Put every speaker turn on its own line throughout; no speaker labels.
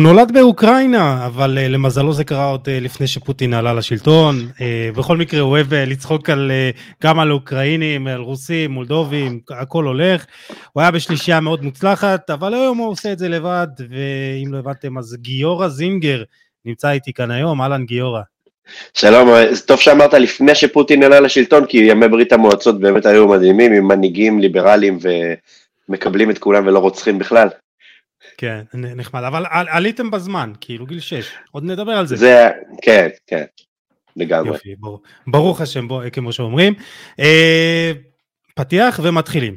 הוא נולד באוקראינה, אבל uh, למזלו זה קרה עוד uh, לפני שפוטין עלה לשלטון. Uh, בכל מקרה הוא אוהב uh, לצחוק על, uh, גם על אוקראינים, על רוסים, מולדובים, הכל הולך. הוא היה בשלישייה מאוד מוצלחת, אבל היום הוא עושה את זה לבד, ואם לא הבנתם אז גיורא זינגר נמצא איתי כאן היום, אהלן גיורא.
שלום, טוב שאמרת לפני שפוטין עלה לשלטון, כי ימי ברית המועצות באמת היו מדהימים, עם מנהיגים ליברליים ומקבלים את כולם ולא רוצחים בכלל.
כן, נחמד, אבל על, עליתם בזמן, כאילו גיל 6, עוד נדבר על זה.
זה, כן, כן, לגמרי.
יופי, בור, ברוך השם, בוא, כמו שאומרים. אה, פתיח ומתחילים.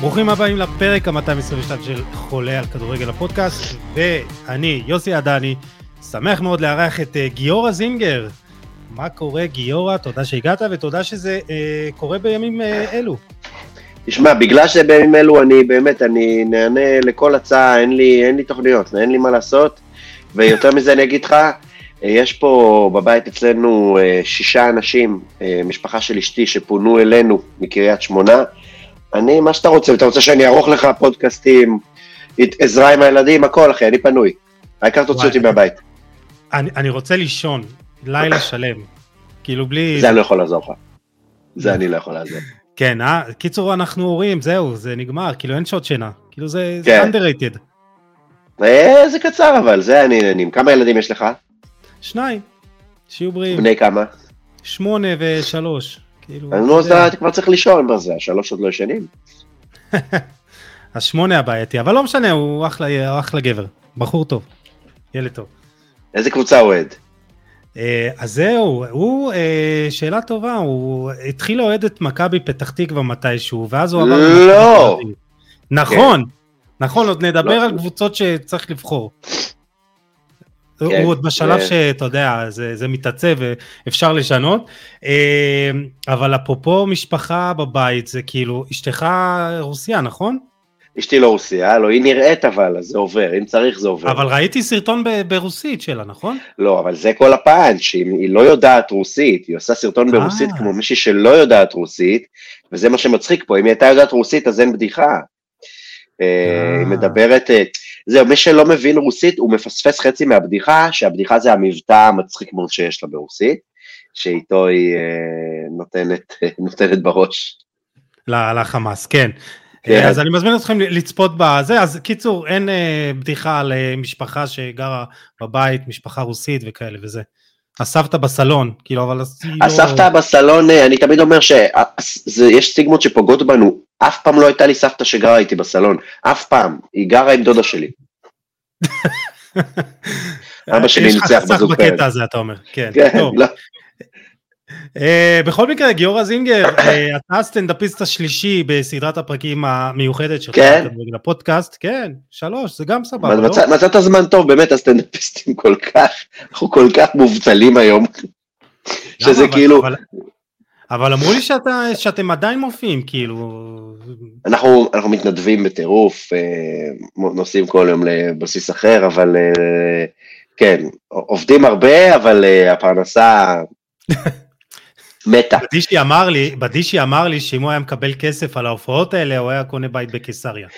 ברוכים הבאים לפרק ה-222 של חולה על כדורגל הפודקאסט, ואני, יוסי עדני, שמח מאוד לארח את uh, גיורא זינגר. מה קורה גיורא? תודה שהגעת ותודה שזה uh, קורה בימים uh, אלו.
תשמע, בגלל שבימים אלו אני באמת, אני נהנה לכל הצעה, אין לי, אין לי תוכניות, אין לי מה לעשות, ויותר מזה אני אגיד לך, יש פה בבית אצלנו שישה אנשים, משפחה של אשתי, שפונו אלינו מקריית שמונה, אני, מה שאתה רוצה, אתה רוצה שאני אערוך לך פודקאסטים, עזרה עם הילדים, הכל אחי, אני פנוי. העיקר תוציא אותי מהבית.
אני, אני רוצה לישון, לילה שלם. כאילו בלי...
זה אני לא יכול לעזור לך. זה אני לא יכול לעזור.
כן, אה? קיצור, אנחנו הורים, זהו, זה נגמר, כאילו אין שעות שינה. כאילו זה, כן. זה underrated.
אה, זה קצר אבל, זה העניינים. כמה ילדים יש לך?
שניים, שיהיו בריאים.
בני כמה?
שמונה ושלוש. כאילו...
אז נו, אתה כבר צריך לישון בזה, השלוש עוד לא ישנים.
השמונה הבעייתי, אבל לא משנה, הוא אחלה, אחלה גבר, בחור טוב, ילד טוב.
איזה קבוצה אוהד?
אה, אז זהו, הוא, אה, שאלה טובה, הוא התחיל לאוהד את מכבי פתח תקווה מתישהו, ואז הוא
אמר... לא!
נכון, נכון, עוד נדבר לא. על קבוצות שצריך לבחור. כן, הוא עוד בשלב. שאתה יודע, זה, זה מתעצב ואפשר לשנות, אה, אבל אפרופו משפחה בבית, זה כאילו, אשתך רוסיה, נכון?
אשתי לא רוסיה, לא, היא נראית אבל, אז זה עובר, אם צריך זה עובר.
אבל ראיתי סרטון ב- ברוסית שלה, נכון?
לא, אבל זה כל הפאנץ', היא לא יודעת רוסית, היא עושה סרטון אה. ברוסית כמו מישהי שלא יודעת רוסית, וזה מה שמצחיק פה, אם היא הייתה יודעת רוסית אז אין בדיחה. אה, היא מדברת, זהו, מי שלא מבין רוסית, הוא מפספס חצי מהבדיחה, שהבדיחה זה המבטא המצחיק מאוד שיש לה ברוסית, שאיתו היא אה, נותנת, נותנת בראש.
לחמאס, כן. כן. אז אני מזמין אתכם לצפות בזה, אז קיצור, אין אה, בדיחה על אה, משפחה שגרה בבית, משפחה רוסית וכאלה וזה. הסבתא בסלון, כאילו, אבל...
לא- הסבתא לא... בסלון, אה, אני תמיד אומר שיש סטיגמות שפוגעות בנו. אף פעם לא הייתה לי סבתא שגרה איתי בסלון, אף פעם. היא גרה עם דודה שלי. אבא שלי ניצח בזוג
פרק. יש לך בקטע הזה, אתה אומר. כן, כן. לא. Uh, בכל מקרה, גיורא זינגר, uh, אתה הסטנדאפיסט השלישי בסדרת הפרקים המיוחדת שלך,
כן?
לפודקאסט, כן, שלוש, זה גם סבבה, לא?
מצאת זמן טוב, באמת, הסטנדאפיסטים כל כך, אנחנו כל כך מובטלים היום, שזה אבל, כאילו... אבל,
אמרו לי שאתה, שאתם עדיין מופיעים, כאילו...
אנחנו, אנחנו מתנדבים בטירוף, uh, נוסעים כל יום לבסיס אחר, אבל כן, עובדים הרבה, אבל הפרנסה... מתה.
בדישי אמר לי, בדישי אמר לי שאם הוא היה מקבל כסף על ההופעות האלה, הוא היה קונה בית בקיסריה.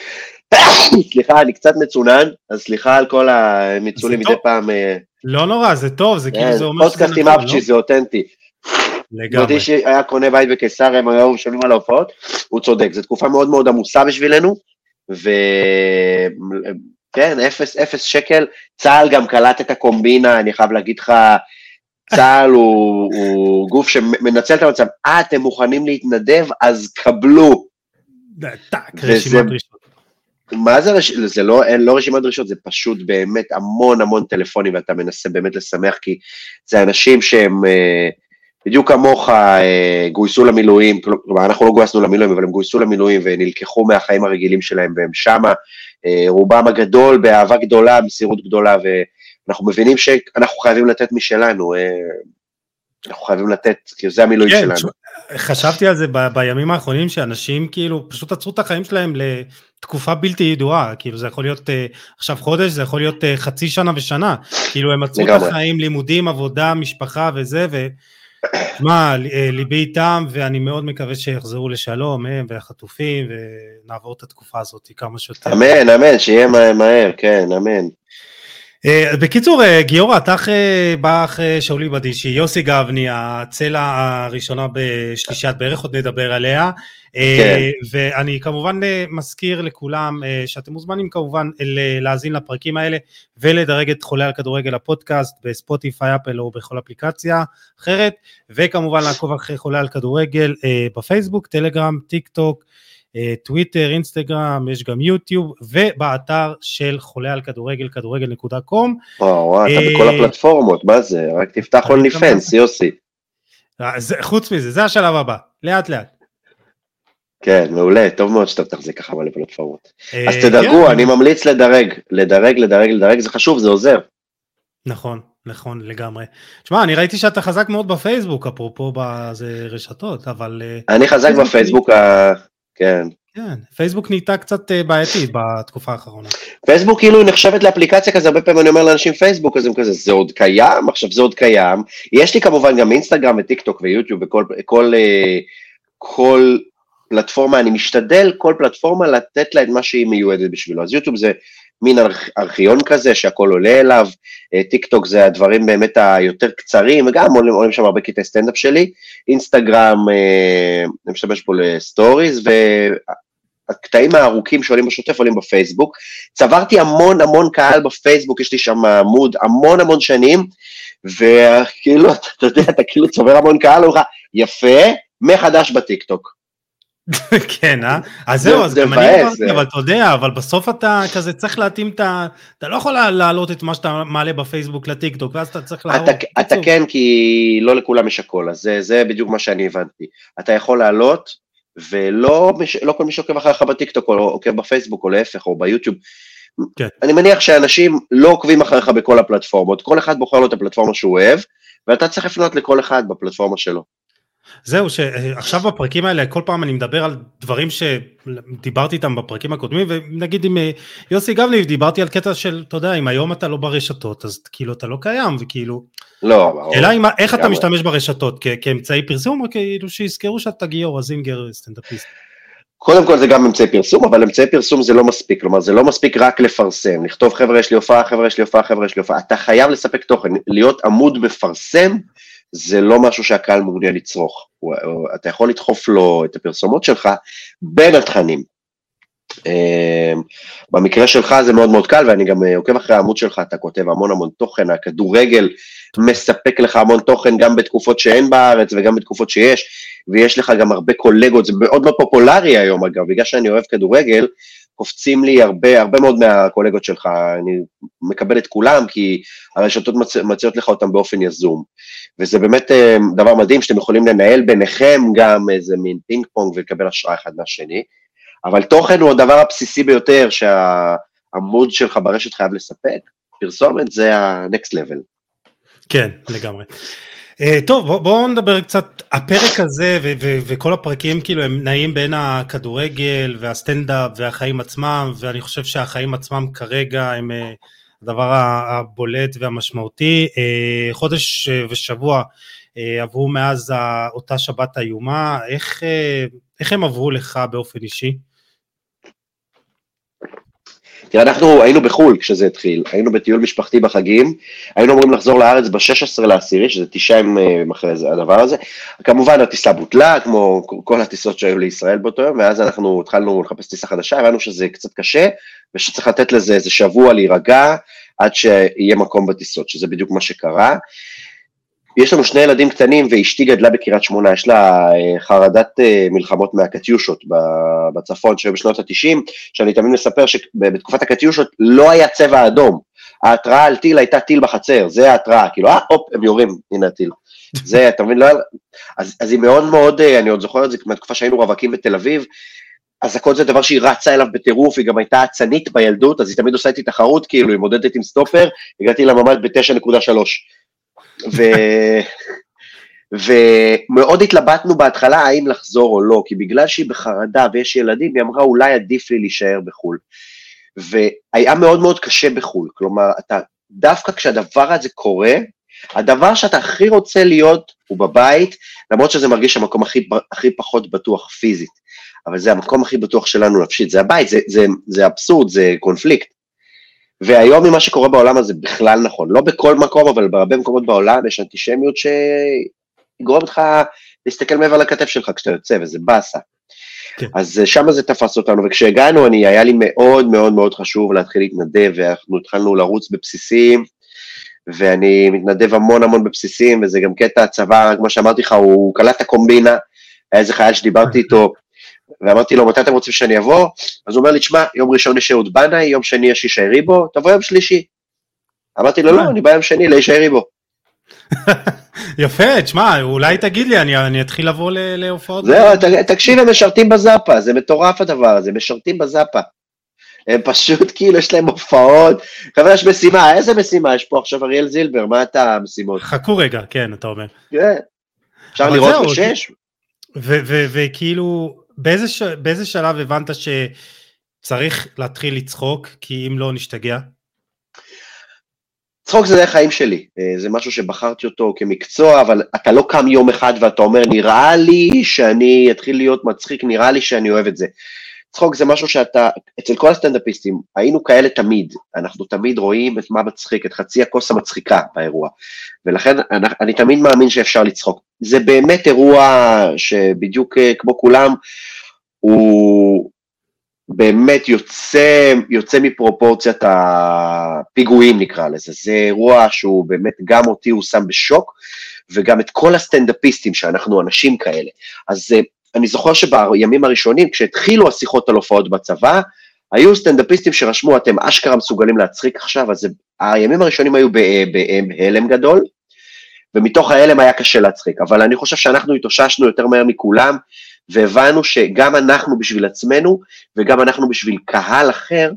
סליחה, אני קצת מצונן, אז סליחה על כל הניצולים מדי פעם. אה,
לא נורא, זה טוב, זה כאילו, זה
אומר שזה נכון, פודקאסט עם אפצ'י, זה אותנטי. לגמרי. בדישי היה קונה בית בקיסריה, הם היו משלמים על ההופעות, הוא צודק, זו תקופה מאוד מאוד עמוסה בשבילנו, וכן, אפס, אפס שקל, צה"ל גם קלט את הקומבינה, אני חייב להגיד לך, צה"ל הוא, הוא גוף שמנצל את המצב, אה, אתם מוכנים להתנדב, אז קבלו.
רשימת דרישות.
מה זה, זה לא, אין, לא רשימת דרישות, זה פשוט באמת המון המון טלפונים, ואתה מנסה באמת לשמח, כי זה אנשים שהם אה, בדיוק כמוך אה, גויסו למילואים, כלומר אנחנו לא גויסנו למילואים, אבל הם גויסו למילואים ונלקחו מהחיים הרגילים שלהם, והם שמה, אה, רובם הגדול באהבה גדולה, מסירות גדולה, ו... אנחנו מבינים שאנחנו חייבים לתת משלנו, אה, אנחנו חייבים לתת, כי זה המילואים כן, שלנו.
חשבתי על זה ב, בימים האחרונים שאנשים כאילו פשוט עצרו את החיים שלהם לתקופה בלתי ידועה כאילו זה יכול להיות uh, עכשיו חודש זה יכול להיות uh, חצי שנה ושנה כאילו הם עצרו את החיים לימודים עבודה משפחה וזה ושמע אה, ליבי איתם ואני מאוד מקווה שיחזרו לשלום הם והחטופים ונעבור את התקופה הזאת כמה שיותר.
אמן אמן שיהיה מהר כן אמן.
Uh, בקיצור, uh, גיורא, אתה אחרי, בא אחרי שאולי בדישי, יוסי גבני, הצלע הראשונה בשלישיית בערך, עוד נדבר עליה. אה, כן. ואני כמובן מזכיר לכולם שאתם מוזמנים כמובן להאזין לפרקים האלה ולדרג את חולה על כדורגל הפודקאסט בספוטיפיי, אפל או בכל אפליקציה אחרת, וכמובן לעקוב אחרי חולה על כדורגל בפייסבוק, טלגרם, טיק טוק. אה, טוויטר, אינסטגרם, יש גם יוטיוב, ובאתר של חולה על כדורגל, כדורגל.com.
וואו, וואו, אתה בכל אה, הפלטפורמות, מה זה? רק תפתח OnlyFans, יוסי.
אה, חוץ מזה, זה השלב הבא, לאט לאט.
כן, מעולה, טוב מאוד שאתה תחזיק ככה מלא פלטפורמות. אז תדרגו, כן. אני ממליץ לדרג, לדרג, לדרג, לדרג, זה חשוב, זה עוזר.
נכון, נכון לגמרי. תשמע, אני ראיתי שאתה חזק מאוד בפייסבוק, אפרופו בזה רשתות, אבל...
אני חזק בפייסבוק, כן.
כן, פייסבוק נהייתה קצת אה, בעייתית בתקופה האחרונה.
פייסבוק כאילו נחשבת לאפליקציה כזה, הרבה פעמים אני אומר לאנשים פייסבוק, אז הם כזה, זה עוד קיים? עכשיו זה עוד קיים. יש לי כמובן גם אינסטגרם וטיק טוק ויוטיוב וכל כל, אה, כל פלטפורמה, אני משתדל כל פלטפורמה לתת לה את מה שהיא מיועדת בשבילו. אז יוטיוב זה מין ארכיון כזה שהכל עולה אליו, אה, טיק טוק זה הדברים באמת היותר קצרים, וגם עולים, עולים שם הרבה קטעי סטנדאפ שלי, אינסטגרם, אה, אני משתמש פה ל stories, והקטעים הארוכים שעולים בשוטף עולים בפייסבוק. צברתי המון המון קהל בפייסבוק, יש לי שם עמוד המון המון שנים, וכאילו, אתה יודע, אתה כאילו צובר המון קהל, הוא לך, יפה, מחדש בטיק טוק.
כן, אה? אז זהו, אז גם אני אמרתי, אבל אתה יודע, אבל בסוף אתה כזה צריך להתאים את ה... אתה לא יכול להעלות את מה שאתה מעלה בפייסבוק לטיקטוק, ואז אתה צריך
להראות. אתה כן, כי לא לכולם יש הכל, אז זה בדיוק מה שאני הבנתי. אתה יכול להעלות, ולא לא כל מי שעוקב אחריך בטיקטוק, או עוקב בפייסבוק, או להפך, או ביוטיוב. כן. אני מניח שאנשים לא עוקבים אחריך בכל הפלטפורמות, כל אחד בוחר לו את הפלטפורמה שהוא אוהב, ואתה צריך לפנות לכל אחד בפלטפורמה שלו.
זהו, שעכשיו בפרקים האלה, כל פעם אני מדבר על דברים שדיברתי איתם בפרקים הקודמים, ונגיד עם אה, יוסי גבניב דיברתי על קטע של, אתה יודע, אם היום אתה לא ברשתות, אז כאילו אתה לא קיים, וכאילו...
לא.
אלא איך אתה משתמש ברשתות, כאמצעי פרסום, או כאילו שיזכרו שאתה גיורא זינגר סטנדאפיסט?
קודם כל זה גם אמצעי פרסום, אבל אמצעי פרסום זה לא מספיק, כלומר זה לא מספיק רק לפרסם, לכתוב חבר'ה יש לי הופעה, חבר'ה יש לי הופעה, חבר'ה יש לי הופעה, אתה חייב לספק תוכן, להיות עמוד מפרסם זה לא משהו שהקהל מעוניין לצרוך. אתה יכול לדחוף לו את הפרסומות שלך בין התכנים. אמ, במקרה שלך זה מאוד מאוד קל, ואני גם אה, עוקב אחרי העמוד שלך, אתה כותב המון המון תוכן, הכדורגל מספק לך המון תוכן גם בתקופות שאין בארץ וגם בתקופות שיש, ויש לך גם הרבה קולגות, זה מאוד מאוד פופולרי היום אגב, בגלל שאני אוהב כדורגל, קופצים לי הרבה, הרבה מאוד מהקולגות שלך, אני מקבל את כולם, כי הרשתות מצ... מציעות לך אותם באופן יזום. וזה באמת אה, דבר מדהים שאתם יכולים לנהל ביניכם גם איזה מין פינג פונג ולקבל השראה אחד מהשני, אבל תוכן הוא הדבר הבסיסי ביותר שהעמוד שלך ברשת חייב לספק, פרסומת זה ה-next level.
כן, לגמרי. Uh, טוב בואו בוא נדבר קצת, הפרק הזה ו- ו- וכל הפרקים כאילו הם נעים בין הכדורגל והסטנדאפ והחיים עצמם ואני חושב שהחיים עצמם כרגע הם uh, הדבר הבולט והמשמעותי. Uh, חודש ושבוע עברו מאז אותה שבת איומה, איך, איך הם עברו לך באופן אישי?
תראה, אנחנו היינו בחו"ל כשזה התחיל, היינו בטיול משפחתי בחגים, היינו אמורים לחזור לארץ ב-16 לעשירי, שזה תשעה ימים אחרי זה, הדבר הזה. כמובן הטיסה בוטלה, כמו כל הטיסות שהיו לישראל באותו יום, ואז אנחנו התחלנו לחפש טיסה חדשה, הבנו שזה קצת קשה, ושצריך לתת לזה איזה שבוע להירגע, עד שיהיה מקום בטיסות, שזה בדיוק מה שקרה. יש לנו שני ילדים קטנים ואשתי גדלה בקריית שמונה, יש לה אה, חרדת אה, מלחמות מהקטיושות בצפון שהיו בשנות ה-90, שאני תמיד מספר שבתקופת הקטיושות לא היה צבע אדום, ההתראה על טיל הייתה טיל בחצר, זה ההתראה, כאילו אה, הופ, הם יורים, הנה הטיל. זה, אתה מבין, לא היה... אז, אז היא מאוד מאוד, אה, אני עוד זוכר את זה מהתקופה שהיינו רווקים בתל אביב, אזעקות זה דבר שהיא רצה אליו בטירוף, היא גם הייתה אצנית בילדות, אז היא תמיד עושה איתי תחרות, כאילו, היא מודדת עם סטופר, הגעתי לממ"ד ב-9.3. ו... ומאוד התלבטנו בהתחלה האם לחזור או לא, כי בגלל שהיא בחרדה ויש ילדים, היא אמרה אולי עדיף לי להישאר בחו"ל. והיה מאוד מאוד קשה בחו"ל, כלומר, אתה, דווקא כשהדבר הזה קורה, הדבר שאתה הכי רוצה להיות הוא בבית, למרות שזה מרגיש המקום הכי, הכי פחות בטוח פיזית, אבל זה המקום הכי בטוח שלנו נפשית, זה הבית, זה, זה, זה אבסורד, זה קונפליקט. והיום ממה שקורה בעולם הזה בכלל נכון, לא בכל מקום, אבל בהרבה מקומות בעולם יש אנטישמיות שגורמת לך להסתכל מעבר לכתף שלך כשאתה יוצא, וזה באסה. כן. אז אה, שם זה תפס אותנו, וכשהגענו, אני, היה לי מאוד מאוד מאוד חשוב להתחיל להתנדב, ואנחנו התחלנו לרוץ בבסיסים, ואני מתנדב המון המון בבסיסים, וזה גם קטע הצבא, כמו שאמרתי לך, הוא קלט את הקומבינה, היה איזה חייל שדיברתי איתו, ואמרתי לו, מתי אתם רוצים שאני אבוא? אז הוא אומר לי, תשמע, יום ראשון יש אהוד בנאי, יום שני יש ישי ריבו, תבוא יום שלישי. אמרתי לו, לא, אני בא יום שני לישי ריבו.
יפה, תשמע, אולי תגיד לי, אני, אני אתחיל לבוא להופעות.
זהו, תקשיב, הם משרתים בזאפה, זה מטורף הדבר הזה, משרתים בזאפה. הם פשוט כאילו, יש להם הופעות. חבר'ה, יש משימה, איזה משימה? יש פה עכשיו אריאל זילבר, מה אתה המשימות?
חכו רגע, כן, אתה אומר.
כן. אפשר לראות בשש?
וכאילו, באיזה. באיזה שלב הבנת שצריך להתחיל לצחוק, כי אם לא נשתגע?
צחוק זה החיים שלי, אה, זה משהו שבחרתי אותו כמקצוע, אבל אתה לא קם יום אחד ואתה אומר, נראה לי שאני אתחיל להיות מצחיק, נראה לי שאני אוהב את זה. צחוק זה משהו שאתה, אצל כל הסטנדאפיסטים, היינו כאלה תמיד, אנחנו תמיד רואים את מה מצחיק, את חצי הכוס המצחיקה באירוע, ולכן אני, אני תמיד מאמין שאפשר לצחוק. זה באמת אירוע שבדיוק אה, כמו כולם, הוא באמת יוצא, יוצא מפרופורציית הפיגועים נקרא לזה, זה אירוע שהוא באמת גם אותי הוא שם בשוק, וגם את כל הסטנדאפיסטים שאנחנו אנשים כאלה. אז אה, אני זוכר שבימים הראשונים, כשהתחילו השיחות על הופעות בצבא, היו סטנדאפיסטים שרשמו, אתם אשכרה מסוגלים להצחיק עכשיו, אז הימים הראשונים היו בהלם גדול, ומתוך ההלם היה קשה להצחיק, אבל אני חושב שאנחנו התאוששנו יותר מהר מכולם, והבנו שגם אנחנו בשביל עצמנו, וגם אנחנו בשביל קהל אחר,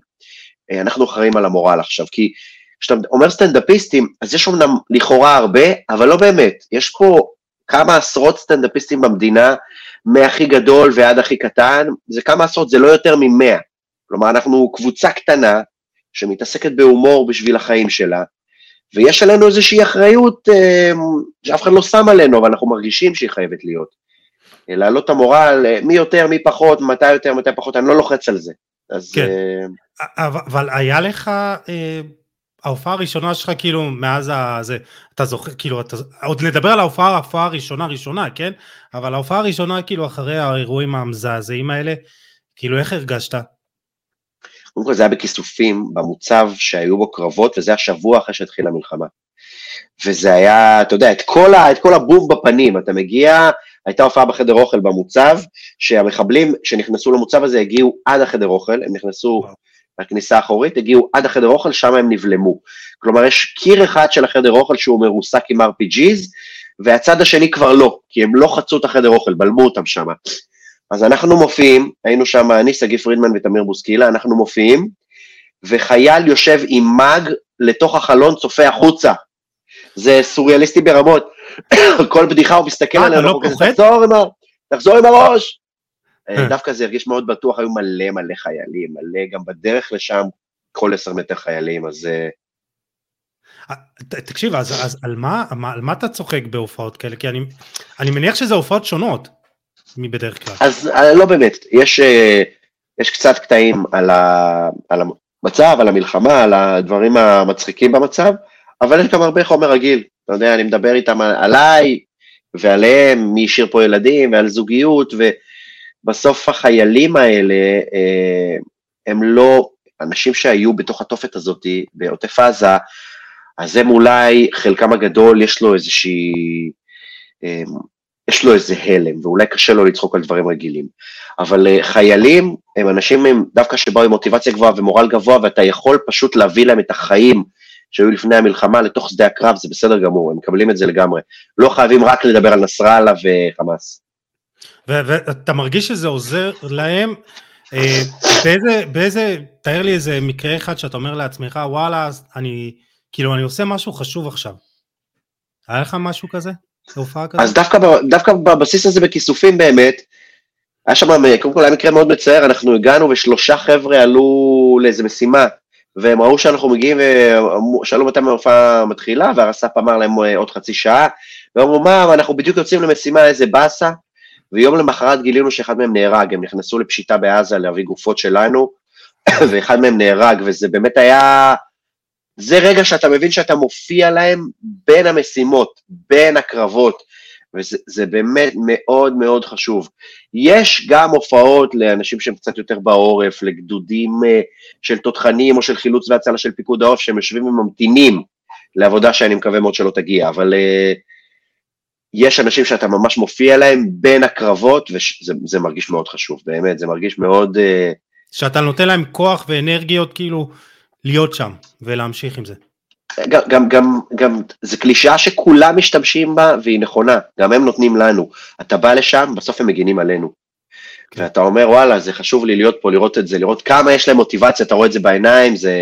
אה, אנחנו אחראים על המורל עכשיו, כי כשאתה אומר סטנדאפיסטים, אז יש אמנם לכאורה הרבה, אבל לא באמת, יש פה כמה עשרות סטנדאפיסטים במדינה, מהכי גדול ועד הכי קטן, זה כמה עשרות, זה לא יותר ממאה. כלומר, אנחנו קבוצה קטנה שמתעסקת בהומור בשביל החיים שלה, ויש עלינו איזושהי אחריות אה, שאף אחד לא שם עלינו, אבל אנחנו מרגישים שהיא חייבת להיות. להעלות את המורל, אה, מי יותר, מי פחות, מתי יותר, מתי פחות, אני לא לוחץ על זה. אז...
כן. אה... אבל היה לך אה, ההופעה הראשונה שלך כאילו מאז הזה, אתה זוכר, כאילו, אתה, עוד נדבר על ההופעה, ההופעה הראשונה ראשונה, כן? אבל ההופעה הראשונה כאילו אחרי האירועים המזעזעים האלה, כאילו איך הרגשת?
קודם כל זה היה בכיסופים, במוצב שהיו בו קרבות, וזה היה שבוע אחרי שהתחילה המלחמה. וזה היה, אתה יודע, את כל, ה, את כל הבום בפנים, אתה מגיע, הייתה הופעה בחדר אוכל במוצב, שהמחבלים שנכנסו למוצב הזה הגיעו עד החדר אוכל, הם נכנסו מהכניסה האחורית, הגיעו עד החדר אוכל, שם הם נבלמו. כלומר, יש קיר אחד של החדר אוכל שהוא מרוסק עם RPGs, והצד השני כבר לא, כי הם לא חצו את החדר אוכל, בלמו אותם שם. אז אנחנו מופיעים, היינו שם, אני, שגיא פרידמן ותמיר בוסקילה, אנחנו מופיעים, וחייל יושב עם מאג לתוך החלון, צופה החוצה. זה סוריאליסטי ברמות. כל בדיחה הוא מסתכל
עלינו, לא
תחזור עם הראש, אה. דווקא זה הרגיש מאוד בטוח, היו מלא מלא חיילים, מלא גם בדרך לשם, כל עשר מטר חיילים, אז... אה,
אה, תקשיב, אז, אז על, מה, על מה אתה צוחק בהופעות כאלה? כי אני, אני מניח שזה הופעות שונות מבדרך כלל.
אז לא באמת, יש, יש קצת קטעים על, ה, על המצב, על המלחמה, על הדברים המצחיקים במצב, אבל יש גם הרבה חומר רגיל. אתה יודע, אני מדבר איתם עליי ועליהם, מי השאיר פה ילדים, ועל זוגיות, ו... בסוף החיילים האלה אה, הם לא, אנשים שהיו בתוך התופת הזאת בעוטף עזה, אז הם אולי, חלקם הגדול יש לו איזושהי, אה, יש לו איזה הלם, ואולי קשה לו לצחוק על דברים רגילים. אבל אה, חיילים הם אנשים הם דווקא שבאו עם מוטיבציה גבוהה ומורל גבוה, ואתה יכול פשוט להביא להם את החיים שהיו לפני המלחמה לתוך שדה הקרב, זה בסדר גמור, הם מקבלים את זה לגמרי. לא חייבים רק לדבר על נסראללה וחמאס.
ואתה מרגיש שזה עוזר להם, אה, באיזה, באיזה, תאר לי איזה מקרה אחד שאתה אומר לעצמך, וואלה, אני, כאילו, אני עושה משהו חשוב עכשיו. היה לך משהו כזה? הופעה כזאת?
אז דווקא, דווקא בבסיס הזה בכיסופים באמת, היה שם, קודם כל היה מקרה מאוד מצער, אנחנו הגענו ושלושה חבר'ה עלו לאיזה משימה, והם ראו שאנחנו מגיעים ושאלו מתי ההופעה מתחילה, והרס"פ אמר להם אה, עוד חצי שעה, והם אמרו, מה, אנחנו בדיוק יוצאים למשימה, איזה באסה, ויום למחרת גילינו שאחד מהם נהרג, הם נכנסו לפשיטה בעזה להביא גופות שלנו, ואחד מהם נהרג, וזה באמת היה... זה רגע שאתה מבין שאתה מופיע להם בין המשימות, בין הקרבות, וזה באמת מאוד מאוד חשוב. יש גם הופעות לאנשים שהם קצת יותר בעורף, לגדודים uh, של תותחנים או של חילוץ והצלה של פיקוד העורף, שהם יושבים וממתינים לעבודה שאני מקווה מאוד שלא תגיע, אבל uh, יש אנשים שאתה ממש מופיע להם בין הקרבות, וזה מרגיש מאוד חשוב, באמת, זה מרגיש מאוד... Uh,
שאתה נותן להם כוח ואנרגיות כאילו להיות שם ולהמשיך עם זה.
גם, גם, גם, גם, זה קלישאה שכולם משתמשים בה והיא נכונה, גם הם נותנים לנו. אתה בא לשם, בסוף הם מגינים עלינו. כן. ואתה אומר, וואלה, זה חשוב לי להיות פה, לראות את זה, לראות כמה יש להם מוטיבציה, אתה רואה את זה בעיניים, זה,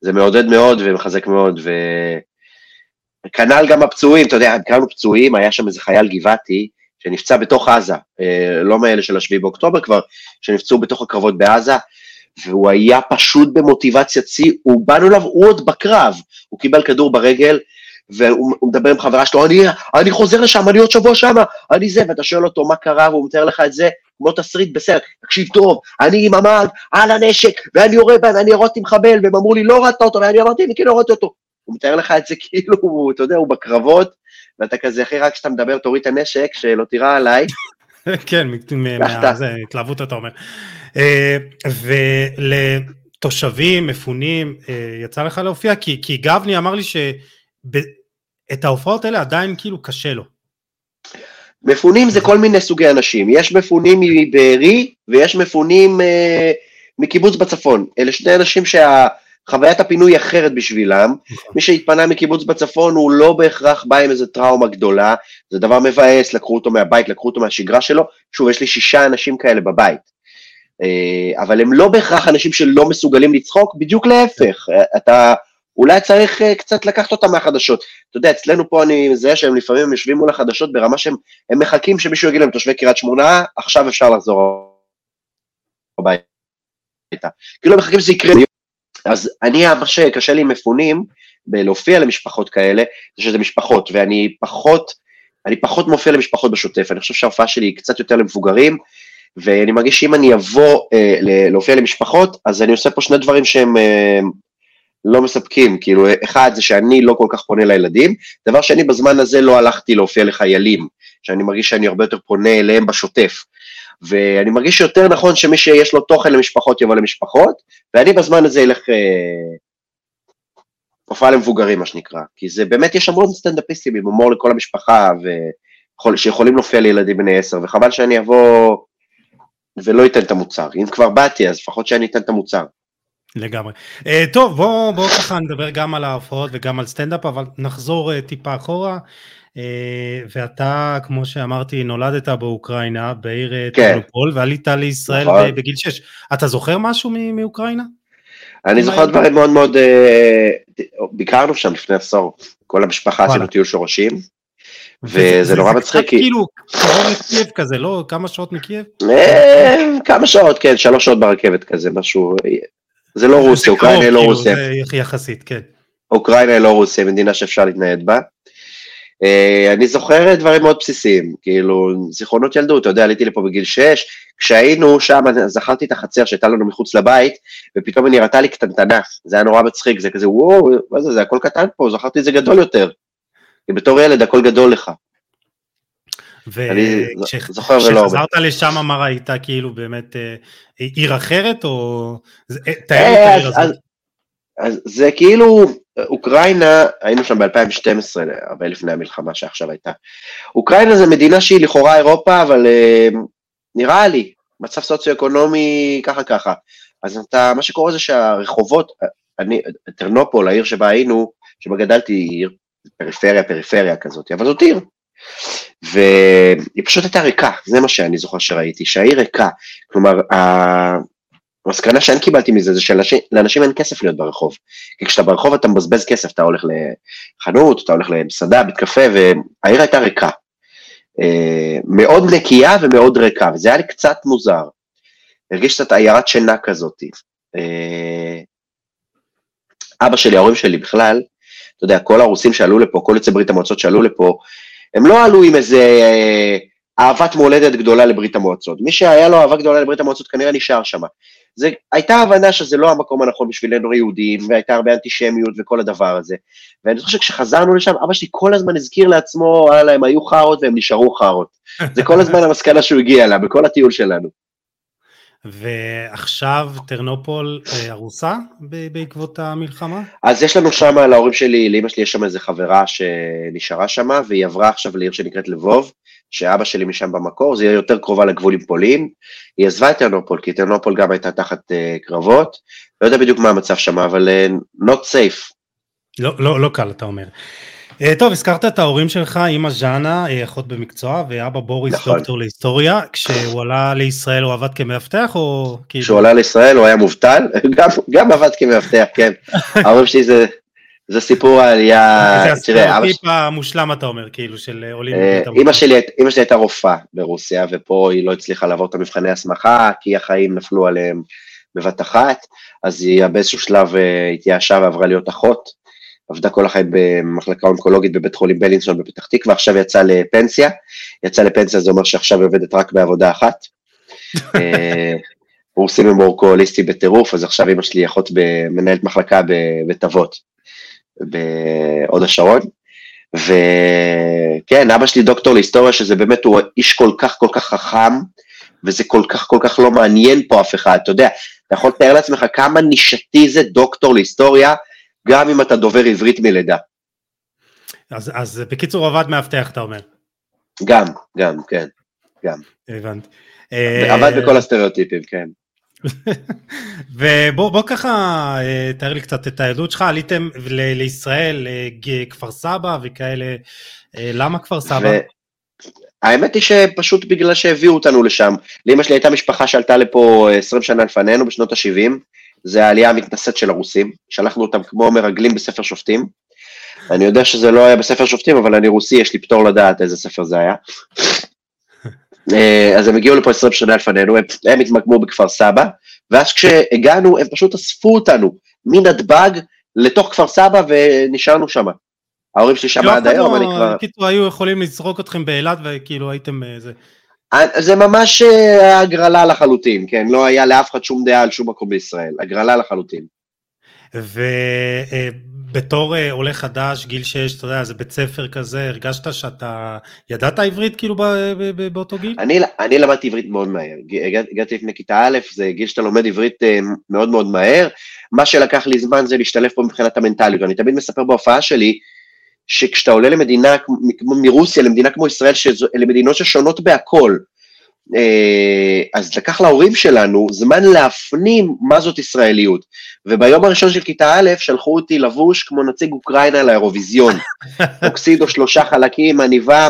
זה מעודד מאוד ומחזק מאוד. וכנ"ל גם הפצועים, אתה יודע, קראנו פצועים, היה שם איזה חייל גבעתי, שנפצע בתוך עזה, אה, לא מאלה של השביעי באוקטובר כבר, שנפצעו בתוך הקרבות בעזה, והוא היה פשוט במוטיבציית שיא, הוא באנו אליו, הוא עוד בקרב, הוא קיבל כדור ברגל, והוא מדבר עם חברה שלו, אני, אני חוזר לשם, אני עוד שבוע שם, אני זה, ואתה שואל אותו מה קרה, והוא מתאר לך את זה, כמו תסריט בסרט, תקשיב טוב, אני עם המאג, על הנשק, ואני יורה בהם, ואני ירדתי מחבל, והם אמרו לי, לא הורדת אותו, ואני אמרתי, אני כאילו הורדתי אותו. הוא מתאר לך את זה כאילו, אתה יודע, הוא בקרבות, ואתה כזה, אחי, רק כשאתה מדבר, תוריד את הנשק, שלא תירה עליי.
כן, מהתלהבות אתה אומר. אה, ולתושבים, מפונים, אה, יצא לך להופיע? כי, כי גבני אמר לי שאת ההופעות האלה עדיין כאילו קשה לו.
מפונים זה כל מיני סוגי אנשים, יש מפונים מבארי ויש מפונים אה, מקיבוץ בצפון, אלה שני אנשים שה... חוויית הפינוי היא אחרת בשבילם, נכון. מי שהתפנה מקיבוץ בצפון הוא לא בהכרח בא עם איזה טראומה גדולה, זה דבר מבאס, לקחו אותו מהבית, לקחו אותו מהשגרה שלו, שוב, יש לי שישה אנשים כאלה בבית. אה, אבל הם לא בהכרח אנשים שלא מסוגלים לצחוק, בדיוק להפך, אתה אולי צריך אה, קצת לקחת אותם מהחדשות. אתה יודע, אצלנו פה אני מזהה שהם לפעמים יושבים מול החדשות ברמה שהם מחכים שמישהו יגיד להם, תושבי קריית שמונה, עכשיו אפשר לחזור הביתה. כאילו הם מחכים שזה יקרה. אז אני, מה שקשה לי מפונים, בלהופיע למשפחות כאלה, זה שזה משפחות, ואני פחות, אני פחות מופיע למשפחות בשוטף, אני חושב שההופעה שלי היא קצת יותר למבוגרים, ואני מרגיש שאם אני אבוא אה, להופיע למשפחות, אז אני עושה פה שני דברים שהם אה, לא מספקים, כאילו, אחד זה שאני לא כל כך פונה לילדים, דבר שני, בזמן הזה לא הלכתי להופיע לחיילים, שאני מרגיש שאני הרבה יותר פונה אליהם בשוטף. ואני מרגיש שיותר נכון שמי שיש לו תוכן למשפחות יבוא למשפחות, ואני בזמן הזה אלך אה, הופעה למבוגרים, מה שנקרא, כי זה באמת, יש המון סטנדאפיסטים עם הומור לכל המשפחה, ויכול, שיכולים להופיע לילדים בני עשר, וחבל שאני אבוא ולא אתן את המוצר. אם כבר באתי, אז לפחות שאני אתן את המוצר.
לגמרי. Uh, טוב, בואו בוא ככה נדבר גם על ההופעות וגם על סטנדאפ, אבל נחזור uh, טיפה אחורה. Uh, ואתה, כמו שאמרתי, נולדת באוקראינה, בעיר כן. טרנופול, ועלית לישראל נכון. בגיל 6. אתה זוכר משהו מאוקראינה?
אני זוכר דברים מאוד מאוד, ביקרנו שם לפני עשור, כל המשפחה עשינו טיול שורשים. וזה נורא מצחיק.
כאילו, קרוב לקייב כזה, לא? כמה שעות מקייב?
כמה שעות, כן, שלוש שעות ברכבת כזה, משהו, זה לא רוסיה, אוקראינה לא כאילו, רוסיה.
זה יחסית, כן.
אוקראינה לא רוסיה, מדינה שאפשר להתנייד בה. אה, אני זוכר דברים מאוד בסיסיים, כאילו, זיכרונות ילדות, אתה יודע, עליתי לפה בגיל 6, כשהיינו שם, זכרתי את החצר שהייתה לנו מחוץ לבית, ופתאום היא נראתה לי קטנטנה, זה היה נורא מצחיק, זה כזה, וואו, מה זה, זה הכל קטן פה, זכרתי את זה גדול יותר. כי בתור ילד הכל גדול לך.
וכשחזרת לשם מה ראית כאילו באמת אה, עיר אחרת או אה, תאר את העיר הזאת.
אז זה כאילו אוקראינה היינו שם ב-2012 הרבה לפני המלחמה שעכשיו הייתה. אוקראינה זה מדינה שהיא לכאורה אירופה אבל אה, נראה לי מצב סוציו-אקונומי ככה ככה. אז אתה מה שקורה זה שהרחובות אני טרנופול העיר שבה היינו שבה גדלתי היא עיר פריפריה פריפריה כזאת אבל זאת עיר והיא פשוט הייתה ריקה, זה מה שאני זוכר שראיתי, שהעיר ריקה, כלומר, המסקנה שאני קיבלתי מזה זה שלאנשים אין כסף להיות ברחוב. כי כשאתה ברחוב אתה מבזבז כסף, אתה הולך לחנות, אתה הולך למסעדה, בית קפה, והעיר הייתה ריקה. אה, מאוד נקייה ומאוד ריקה, וזה היה לי קצת מוזר. הרגיש קצת עיירת שינה כזאת. אה, אבא שלי, ההורים שלי בכלל, אתה יודע, כל הרוסים שעלו לפה, כל יוצאי ברית המועצות שעלו לפה, הם לא עלו עם איזה אה, אהבת מולדת גדולה לברית המועצות. מי שהיה לו אהבה גדולה לברית המועצות כנראה נשאר שם. זה, הייתה הבנה שזה לא המקום הנכון בשבילנו יהודים, והייתה הרבה אנטישמיות וכל הדבר הזה. ואני חושב שכשחזרנו לשם, אבא שלי כל הזמן הזכיר לעצמו, וואלה, הם היו חארות והם נשארו חארות. זה כל הזמן המסקנה שהוא הגיע אליה, בכל הטיול שלנו.
ועכשיו טרנופול אה, הרוסה בעקבות המלחמה?
אז יש לנו שם, להורים שלי, לאמא שלי יש שם איזה חברה שנשארה שם, והיא עברה עכשיו לעיר שנקראת לבוב, שאבא שלי משם במקור, זה יהיה יותר קרובה לגבול עם פולין. היא עזבה את טרנופול, כי טרנופול גם הייתה תחת uh, קרבות, לא יודע בדיוק מה המצב שם, אבל uh, not safe.
לא, לא, לא קל, אתה אומר. Uh, טוב, הזכרת את ההורים שלך, אמא ז'אנה, אחות במקצוע, ואבא בוריס נכון. דוקטור להיסטוריה. כשהוא עלה לישראל הוא עבד כמאבטח או
כאילו... כשהוא עלה לישראל הוא היה מובטל, גם, גם עבד כמאבטח, כן. ההורים שלי זה זה סיפור העלייה,
זה הסטריאוטיפ המושלם אתה אומר, כאילו, של עולים.
אה, אימא שלי, אימא שלי הייתה רופאה ברוסיה, ופה היא לא הצליחה לעבור את המבחני הסמכה, כי החיים נפלו עליהם בבת אחת, אז היא באיזשהו שלב אה, התייאשה ועברה להיות אחות, עבדה כל החיים במחלקה אונקולוגית בבית חולים בלינסון בפתח תקווה, עכשיו יצאה לפנסיה, יצאה לפנסיה זה אומר שעכשיו היא עובדת רק בעבודה אחת. אה, רוסים הם אורקוליסטי בטירוף, אז עכשיו אמא שלי אחות במנהלת מחלקה בבית אבות. בהוד השרון. וכן, אבא שלי דוקטור להיסטוריה, שזה באמת, הוא איש כל כך כל כך חכם, וזה כל כך כל כך לא מעניין פה אף אחד, אתה יודע, אתה יכול לתאר לעצמך כמה נישתי זה דוקטור להיסטוריה, גם אם אתה דובר עברית מלידה.
אז, אז בקיצור עבד מאבטח אתה אומר.
גם, גם, כן, גם.
הבנתי.
עבד בכל הסטריאוטיפים, כן.
ובוא ככה אה, תאר לי קצת את הילדות שלך, עליתם ל- לישראל, כפר סבא וכאלה, אה, למה כפר סבא?
האמת היא שפשוט בגלל שהביאו אותנו לשם. לאמא שלי הייתה משפחה שעלתה לפה 20 שנה לפנינו, בשנות ה-70, זה העלייה המתנשאת של הרוסים, שלחנו אותם כמו מרגלים בספר שופטים. אני יודע שזה לא היה בספר שופטים, אבל אני רוסי, יש לי פטור לדעת איזה ספר זה היה. אה, אז הם הגיעו לפה 20 שנה לפנינו, הם, הם התמקמו בכפר סבא, ואז כשהגענו הם פשוט אספו אותנו מנתב"ג לתוך כפר סבא ונשארנו שם. ההורים שלי שם עד היום, אני כבר...
קיצור, היו יכולים לזרוק אתכם באילת וכאילו הייתם איזה...
אה, זה ממש אה, הגרלה לחלוטין, כן, לא היה לאף אחד שום דעה על שום מקום בישראל, הגרלה לחלוטין.
בתור uh, עולה חדש, גיל 6, אתה יודע, זה בית ספר כזה, הרגשת שאתה ידעת עברית כאילו באותו גיל?
אני, אני למדתי עברית מאוד מהר, הגעתי לפני כיתה א', זה גיל שאתה לומד עברית מאוד מאוד מהר, מה שלקח לי זמן זה להשתלב פה מבחינת המנטליות, אני תמיד מספר בהופעה שלי, שכשאתה עולה למדינה, מרוסיה למדינה כמו ישראל, שאלה מדינות ששונות בהכל, אה, אז לקח להורים שלנו זמן להפנים מה זאת ישראליות. וביום הראשון של כיתה א', שלחו אותי לבוש כמו נציג אוקראינה לאירוויזיון. אוקסידו שלושה חלקים, עניבה,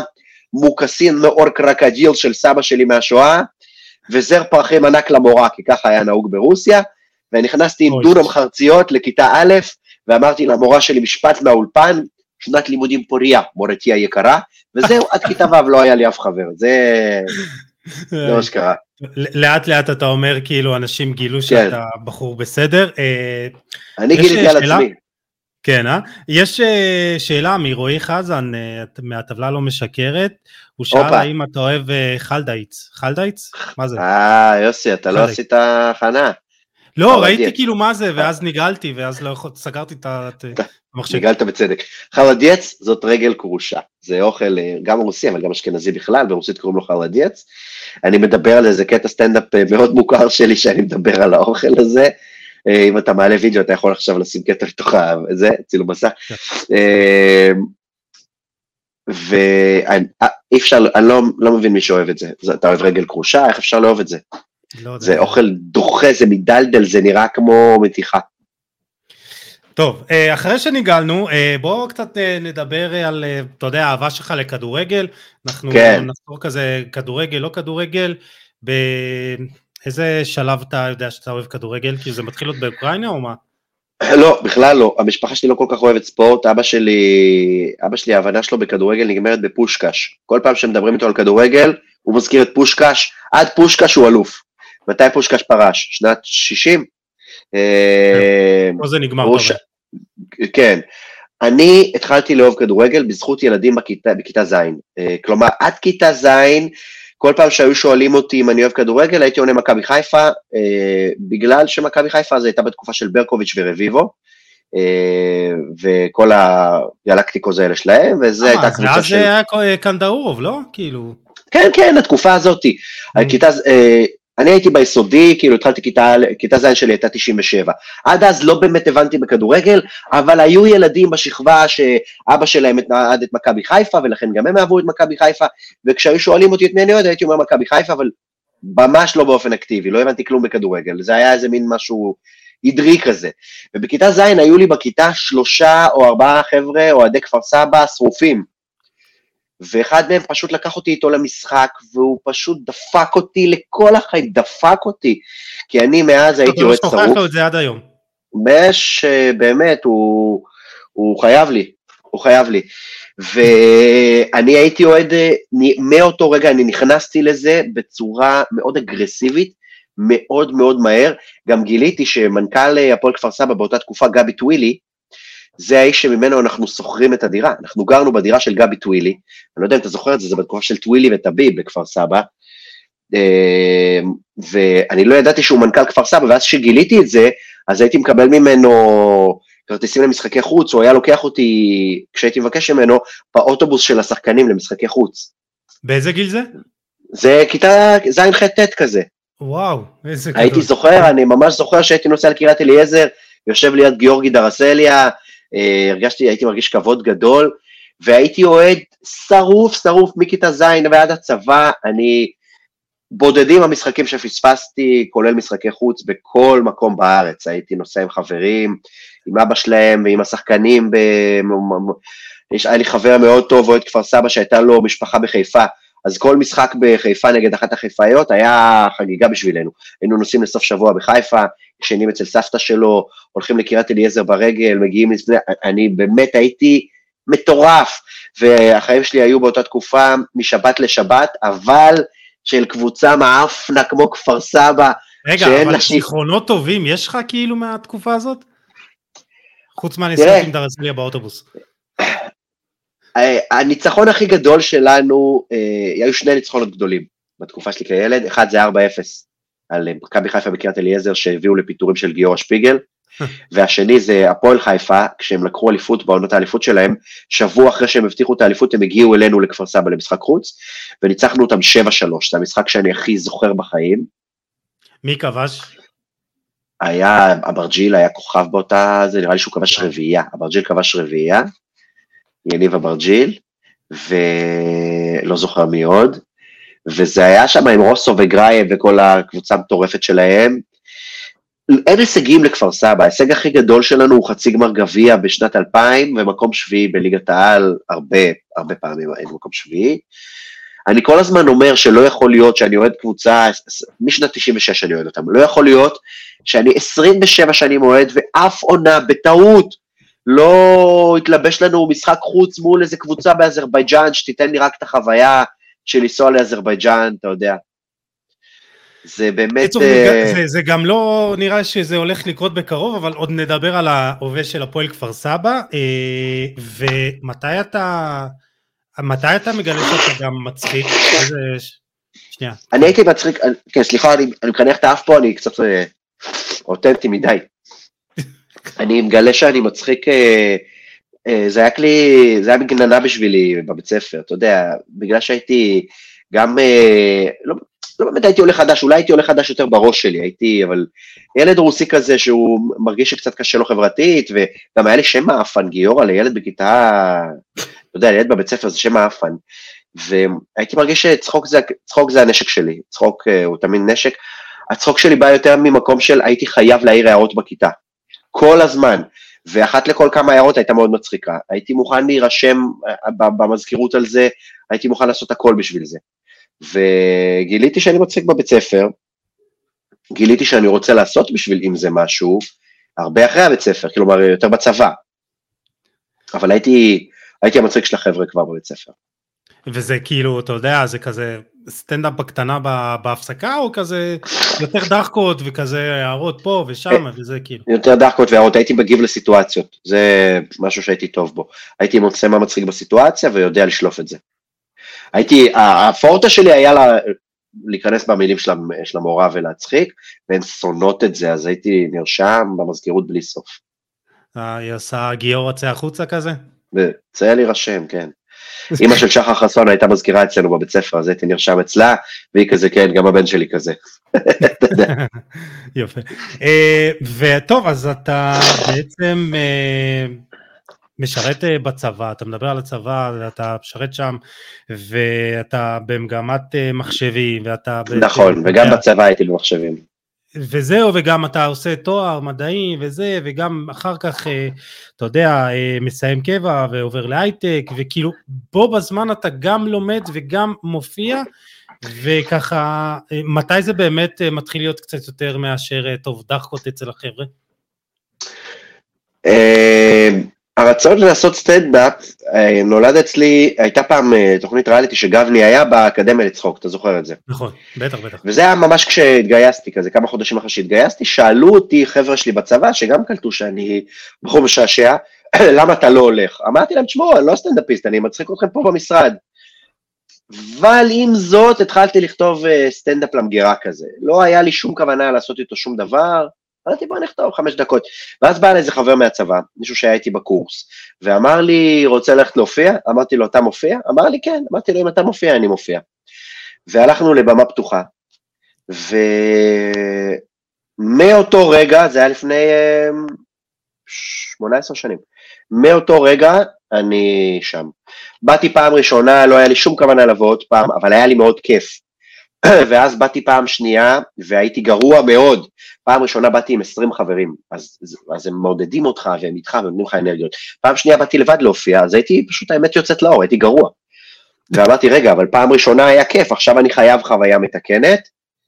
מוקסין מאור קרקג'יל של סבא שלי מהשואה, וזר פרחים ענק למורה, כי ככה היה נהוג ברוסיה, ונכנסתי עם דונם חרציות לכיתה א', ואמרתי למורה שלי משפט מהאולפן, שנת לימודים פוריה, מורתי היקרה, וזהו, עד כיתה ו' לא היה לי אף חבר. זה... זה מה שקרה.
לאט לאט אתה אומר כאילו אנשים גילו כן. שאתה בחור בסדר.
אה, אני גיליתי על עצמי.
כן, אה? יש אה, שאלה מרועי חזן אה, מהטבלה לא משקרת, הוא שאל האם אתה אוהב חלדאיץ, חלדאיץ? מה זה?
אה, יוסי, אתה לא עשית הכנה.
לא, ראיתי כאילו מה זה, ואז נגעלתי, ואז לא יכול, סגרתי את
המחשב. נגעלת בצדק. חלדיאץ זאת רגל כרושה, זה אוכל גם רוסי, אבל גם אשכנזי בכלל, ברוסית קוראים לו חלדיאץ. אני מדבר על איזה קטע סטנדאפ אה, מאוד מוכר שלי, שאני מדבר על האוכל הזה. אה, אם אתה מעלה וידאו, אתה יכול עכשיו לשים קטע לתוך זה, צילום מסך. כן. אה, ואי אפשר, אני לא, לא מבין מי שאוהב את זה. אתה אוהב רגל כרושה, איך אפשר לאהוב את זה? לא זה אוכל דוחה, זה מדלדל, זה נראה כמו מתיחה.
טוב, אה, אחרי שניגלנו, אה, בואו קצת אה, נדבר על, אתה יודע, האהבה שלך לכדורגל. אנחנו כן. נחזור כזה כדורגל, לא כדורגל. ב... איזה שלב אתה יודע שאתה אוהב כדורגל? כי זה מתחיל להיות באוקראינה או מה?
לא, בכלל לא. המשפחה שלי לא כל כך אוהבת ספורט. אבא שלי, אבא שלי, ההבנה שלו בכדורגל נגמרת בפושקש. כל פעם שמדברים איתו על כדורגל, הוא מזכיר את פושקש. עד פושקש הוא אלוף. מתי פושקש פרש? שנת 60?
אה, פה זה נגמר.
כן. אני התחלתי לאהוב כדורגל בזכות ילדים בכיתה, בכיתה ז'. אה, כלומר, עד כיתה ז', כל פעם שהיו שואלים אותי אם אני אוהב כדורגל, הייתי עונה מכבי חיפה, אה, בגלל שמכבי חיפה זה הייתה בתקופה של ברקוביץ' ורביבו, אה, וכל הגלקטיקוז האלה שלהם, וזה הייתה
קבוצה של... אז זה היה קנדאורוב, לא? כאילו...
כן, כן, התקופה הזאתי. הכיתה, אה, אני הייתי ביסודי, כאילו התחלתי כיתה, כיתה ז' שלי הייתה 97. עד אז לא באמת הבנתי בכדורגל, אבל היו ילדים בשכבה שאבא שלהם אהד את מכבי חיפה, ולכן גם הם אהבו את מכבי חיפה, וכשהיו שואלים אותי את מי אני אוהד, הייתי אומר מכבי חיפה, אבל ממש לא באופן אקטיבי, לא הבנתי כלום בכדורגל, זה היה איזה מין משהו עדרי כזה. ובכיתה ז' היו לי בכיתה שלושה או ארבעה חבר'ה אוהדי כפר סבא שרופים. ואחד מהם פשוט לקח אותי איתו למשחק, והוא פשוט דפק אותי לכל החיים, דפק אותי, כי אני מאז הייתי אוהד
שרוף. אתה לא שוכח לו את זה עד היום.
יש, באמת, הוא, הוא חייב לי, הוא חייב לי. ואני הייתי אוהד, מאותו רגע אני נכנסתי לזה בצורה מאוד אגרסיבית, מאוד מאוד מהר. גם גיליתי שמנכ"ל הפועל כפר סבא באותה תקופה, גבי טווילי, זה האיש שממנו אנחנו שוכרים את הדירה. אנחנו גרנו בדירה של גבי טווילי, אני לא יודע אם אתה זוכר את זה, זה בתקופה של טווילי וטביב בכפר סבא, אמ, ואני לא ידעתי שהוא מנכ"ל כפר סבא, ואז כשגיליתי את זה, אז הייתי מקבל ממנו כרטיסים למשחקי חוץ, הוא היה לוקח אותי, כשהייתי מבקש ממנו, באוטובוס של השחקנים למשחקי חוץ.
באיזה גיל זה?
זה כיתה ז'-ח'-ט' כזה.
וואו, איזה גדול.
הייתי זוכר, אני ממש זוכר שהייתי נוסע לקריית אליעזר, יושב ליד גיאורגי דרסליה, הרגשתי, הייתי מרגיש כבוד גדול, והייתי אוהד שרוף שרוף מכיתה ז' ועד הצבא, אני, בודדים המשחקים שפספסתי, כולל משחקי חוץ בכל מקום בארץ, הייתי נוסע עם חברים, עם אבא שלהם ועם השחקנים, ב... יש, היה לי חבר מאוד טוב, אוהד כפר סבא, שהייתה לו משפחה בחיפה, אז כל משחק בחיפה נגד אחת החיפאיות היה חגיגה בשבילנו. היינו נוסעים לסוף שבוע בחיפה, ישנים אצל סבתא שלו, הולכים לקריית אליעזר ברגל, מגיעים לזה, אני באמת הייתי מטורף, והחיים שלי היו באותה תקופה משבת לשבת, אבל של קבוצה מעפנה כמו כפר סבא.
רגע, אבל לש... זיכרונות טובים יש לך כאילו מהתקופה הזאת? חוץ מהנסיעות עם דרזליה באוטובוס.
הניצחון הכי גדול שלנו, אה, היו שני ניצחונות גדולים בתקופה שלי כילד, אחד זה 4-0 על מכבי חיפה בקריית אליעזר שהביאו לפיטורים של גיורא שפיגל, והשני זה הפועל חיפה, כשהם לקחו אליפות בעונות האליפות שלהם, שבוע אחרי שהם הבטיחו את האליפות הם הגיעו אלינו לכפר סבא למשחק חוץ, וניצחנו אותם 7-3, זה המשחק שאני הכי זוכר בחיים.
מי כבש?
היה, אברג'יל היה כוכב באותה, זה נראה לי שהוא כבש רביעייה, אברג'יל כבש רביעייה, יניב אברג'יל, ולא זוכר מי עוד, וזה היה שם עם רוסו וגרייב וכל הקבוצה המטורפת שלהם. אין הישגים לכפר סבא, ההישג הכי גדול שלנו הוא חצי גמר גביע בשנת 2000 ומקום שביעי בליגת העל, הרבה, הרבה פעמים היינו מקום שביעי. אני כל הזמן אומר שלא יכול להיות שאני אוהד קבוצה, משנת 96 אני אוהד אותם, לא יכול להיות שאני 27 שנים אוהד ואף עונה בטעות לא התלבש לנו משחק חוץ מול איזה קבוצה באזרבייג'אן שתיתן לי רק את החוויה של לנסוע לאזרבייג'אן, אתה יודע. זה באמת...
עצור, uh... זה, זה גם לא נראה שזה הולך לקרות בקרוב, אבל עוד נדבר על ההווה של הפועל כפר סבא. אה, ומתי אתה... מתי אתה מגלה שאתה גם מצחיק? איזה...
שנייה. אני הייתי מצחיק, כן, סליחה, אני, אני מקנח את האף פה, אני קצת אה, אותנטי מדי. אני מגלה שאני מצחיק, אה, אה, זה היה כלי, זה היה מגננה בשבילי בבית ספר, אתה יודע, בגלל שהייתי גם, אה, לא, לא באמת הייתי עולה חדש, אולי הייתי עולה חדש יותר בראש שלי, הייתי, אבל ילד רוסי כזה שהוא מרגיש שקצת קשה לו חברתית, וגם היה לי שם מאפן, גיורא לילד בכיתה, אתה יודע, ילד בבית ספר זה שם מאפן, והייתי מרגיש שצחוק זה, צחוק זה הנשק שלי, צחוק הוא תמיד נשק, הצחוק שלי בא יותר ממקום של הייתי חייב להעיר הערות בכיתה. כל הזמן. ואחת לכל כמה הערות הייתה מאוד מצחיקה. הייתי מוכן להירשם אה, במזכירות על זה, הייתי מוכן לעשות הכל בשביל זה. וגיליתי שאני מצחיק בבית ספר, גיליתי שאני רוצה לעשות בשביל אם זה משהו, הרבה אחרי הבית ספר, כלומר יותר בצבא. אבל הייתי, הייתי המצחיק של החבר'ה כבר בבית ספר.
וזה כאילו, אתה יודע, זה כזה סטנדאפ בקטנה בהפסקה, או כזה יותר דחקות וכזה הערות פה ושם, וזה כאילו.
יותר דחקות והערות, הייתי מגיב לסיטואציות, זה משהו שהייתי טוב בו. הייתי מוצא מה מצחיק בסיטואציה ויודע לשלוף את זה. הייתי, הפורטה שלי היה לה, להיכנס במילים של, של המורה ולהצחיק, והן שונאות את זה, אז הייתי נרשם במזכירות בלי סוף.
אה, היא עושה גיור יוצא החוצה כזה?
זה היה להירשם, כן. אימא של שחר חסון הייתה מזכירה אצלנו בבית ספר, אז הייתי נרשם אצלה, והיא כזה, כן, גם הבן שלי כזה.
יופי. אה, וטוב, אז אתה בעצם אה, משרת אה, בצבא, אתה מדבר על הצבא, ואתה משרת שם, ואתה במגמת מחשבים, ואתה...
נכון, וגם בצבא הייתי במחשבים.
וזהו, וגם אתה עושה תואר מדעי וזה, וגם אחר כך, אה, אתה יודע, אה, מסיים קבע ועובר להייטק, וכאילו, בו בזמן אתה גם לומד וגם מופיע, וככה, אה, מתי זה באמת מתחיל להיות קצת יותר מאשר טוב דחקות אצל החבר'ה?
הרצון לעשות סטנדאפ אה, נולד אצלי, הייתה פעם אה, תוכנית ריאליטי שגבני היה באקדמיה לצחוק, אתה זוכר את זה?
נכון, בטח, בטח.
וזה היה ממש כשהתגייסתי, כזה כמה חודשים אחרי שהתגייסתי, שאלו אותי חבר'ה שלי בצבא, שגם קלטו שאני בחור משעשע, למה אתה לא הולך? אמרתי להם, תשמעו, אני לא סטנדאפיסט, אני מצחיק אתכם פה במשרד. אבל עם זאת התחלתי לכתוב אה, סטנדאפ למגירה כזה. לא היה לי שום כוונה לעשות איתו שום דבר, אמרתי בוא נכתוב חמש דקות. ואז בא איזה חבר מהצבא, מישהו שהיה איתי בקורס, ואמר לי, רוצה ללכת להופיע? אמרתי לו, אתה מופיע? אמר לי, כן. אמרתי לו, אם אתה מופיע, אני מופיע. והלכנו לבמה פתוחה, ומאותו רגע, זה היה לפני 18 אמ, שנים, מאותו רגע אני שם. באתי פעם ראשונה, לא היה לי שום כוונה לבוא עוד פעם, אבל היה לי מאוד כיף. ואז באתי פעם שנייה והייתי גרוע מאוד. פעם ראשונה באתי עם 20 חברים, אז, אז הם מעודדים אותך והם איתך ונותנים לך אנרגיות. פעם שנייה באתי לבד להופיע, אז הייתי פשוט האמת יוצאת לאור, הייתי גרוע. ואמרתי, רגע, אבל פעם ראשונה היה כיף, עכשיו אני חייב חוויה מתקנת,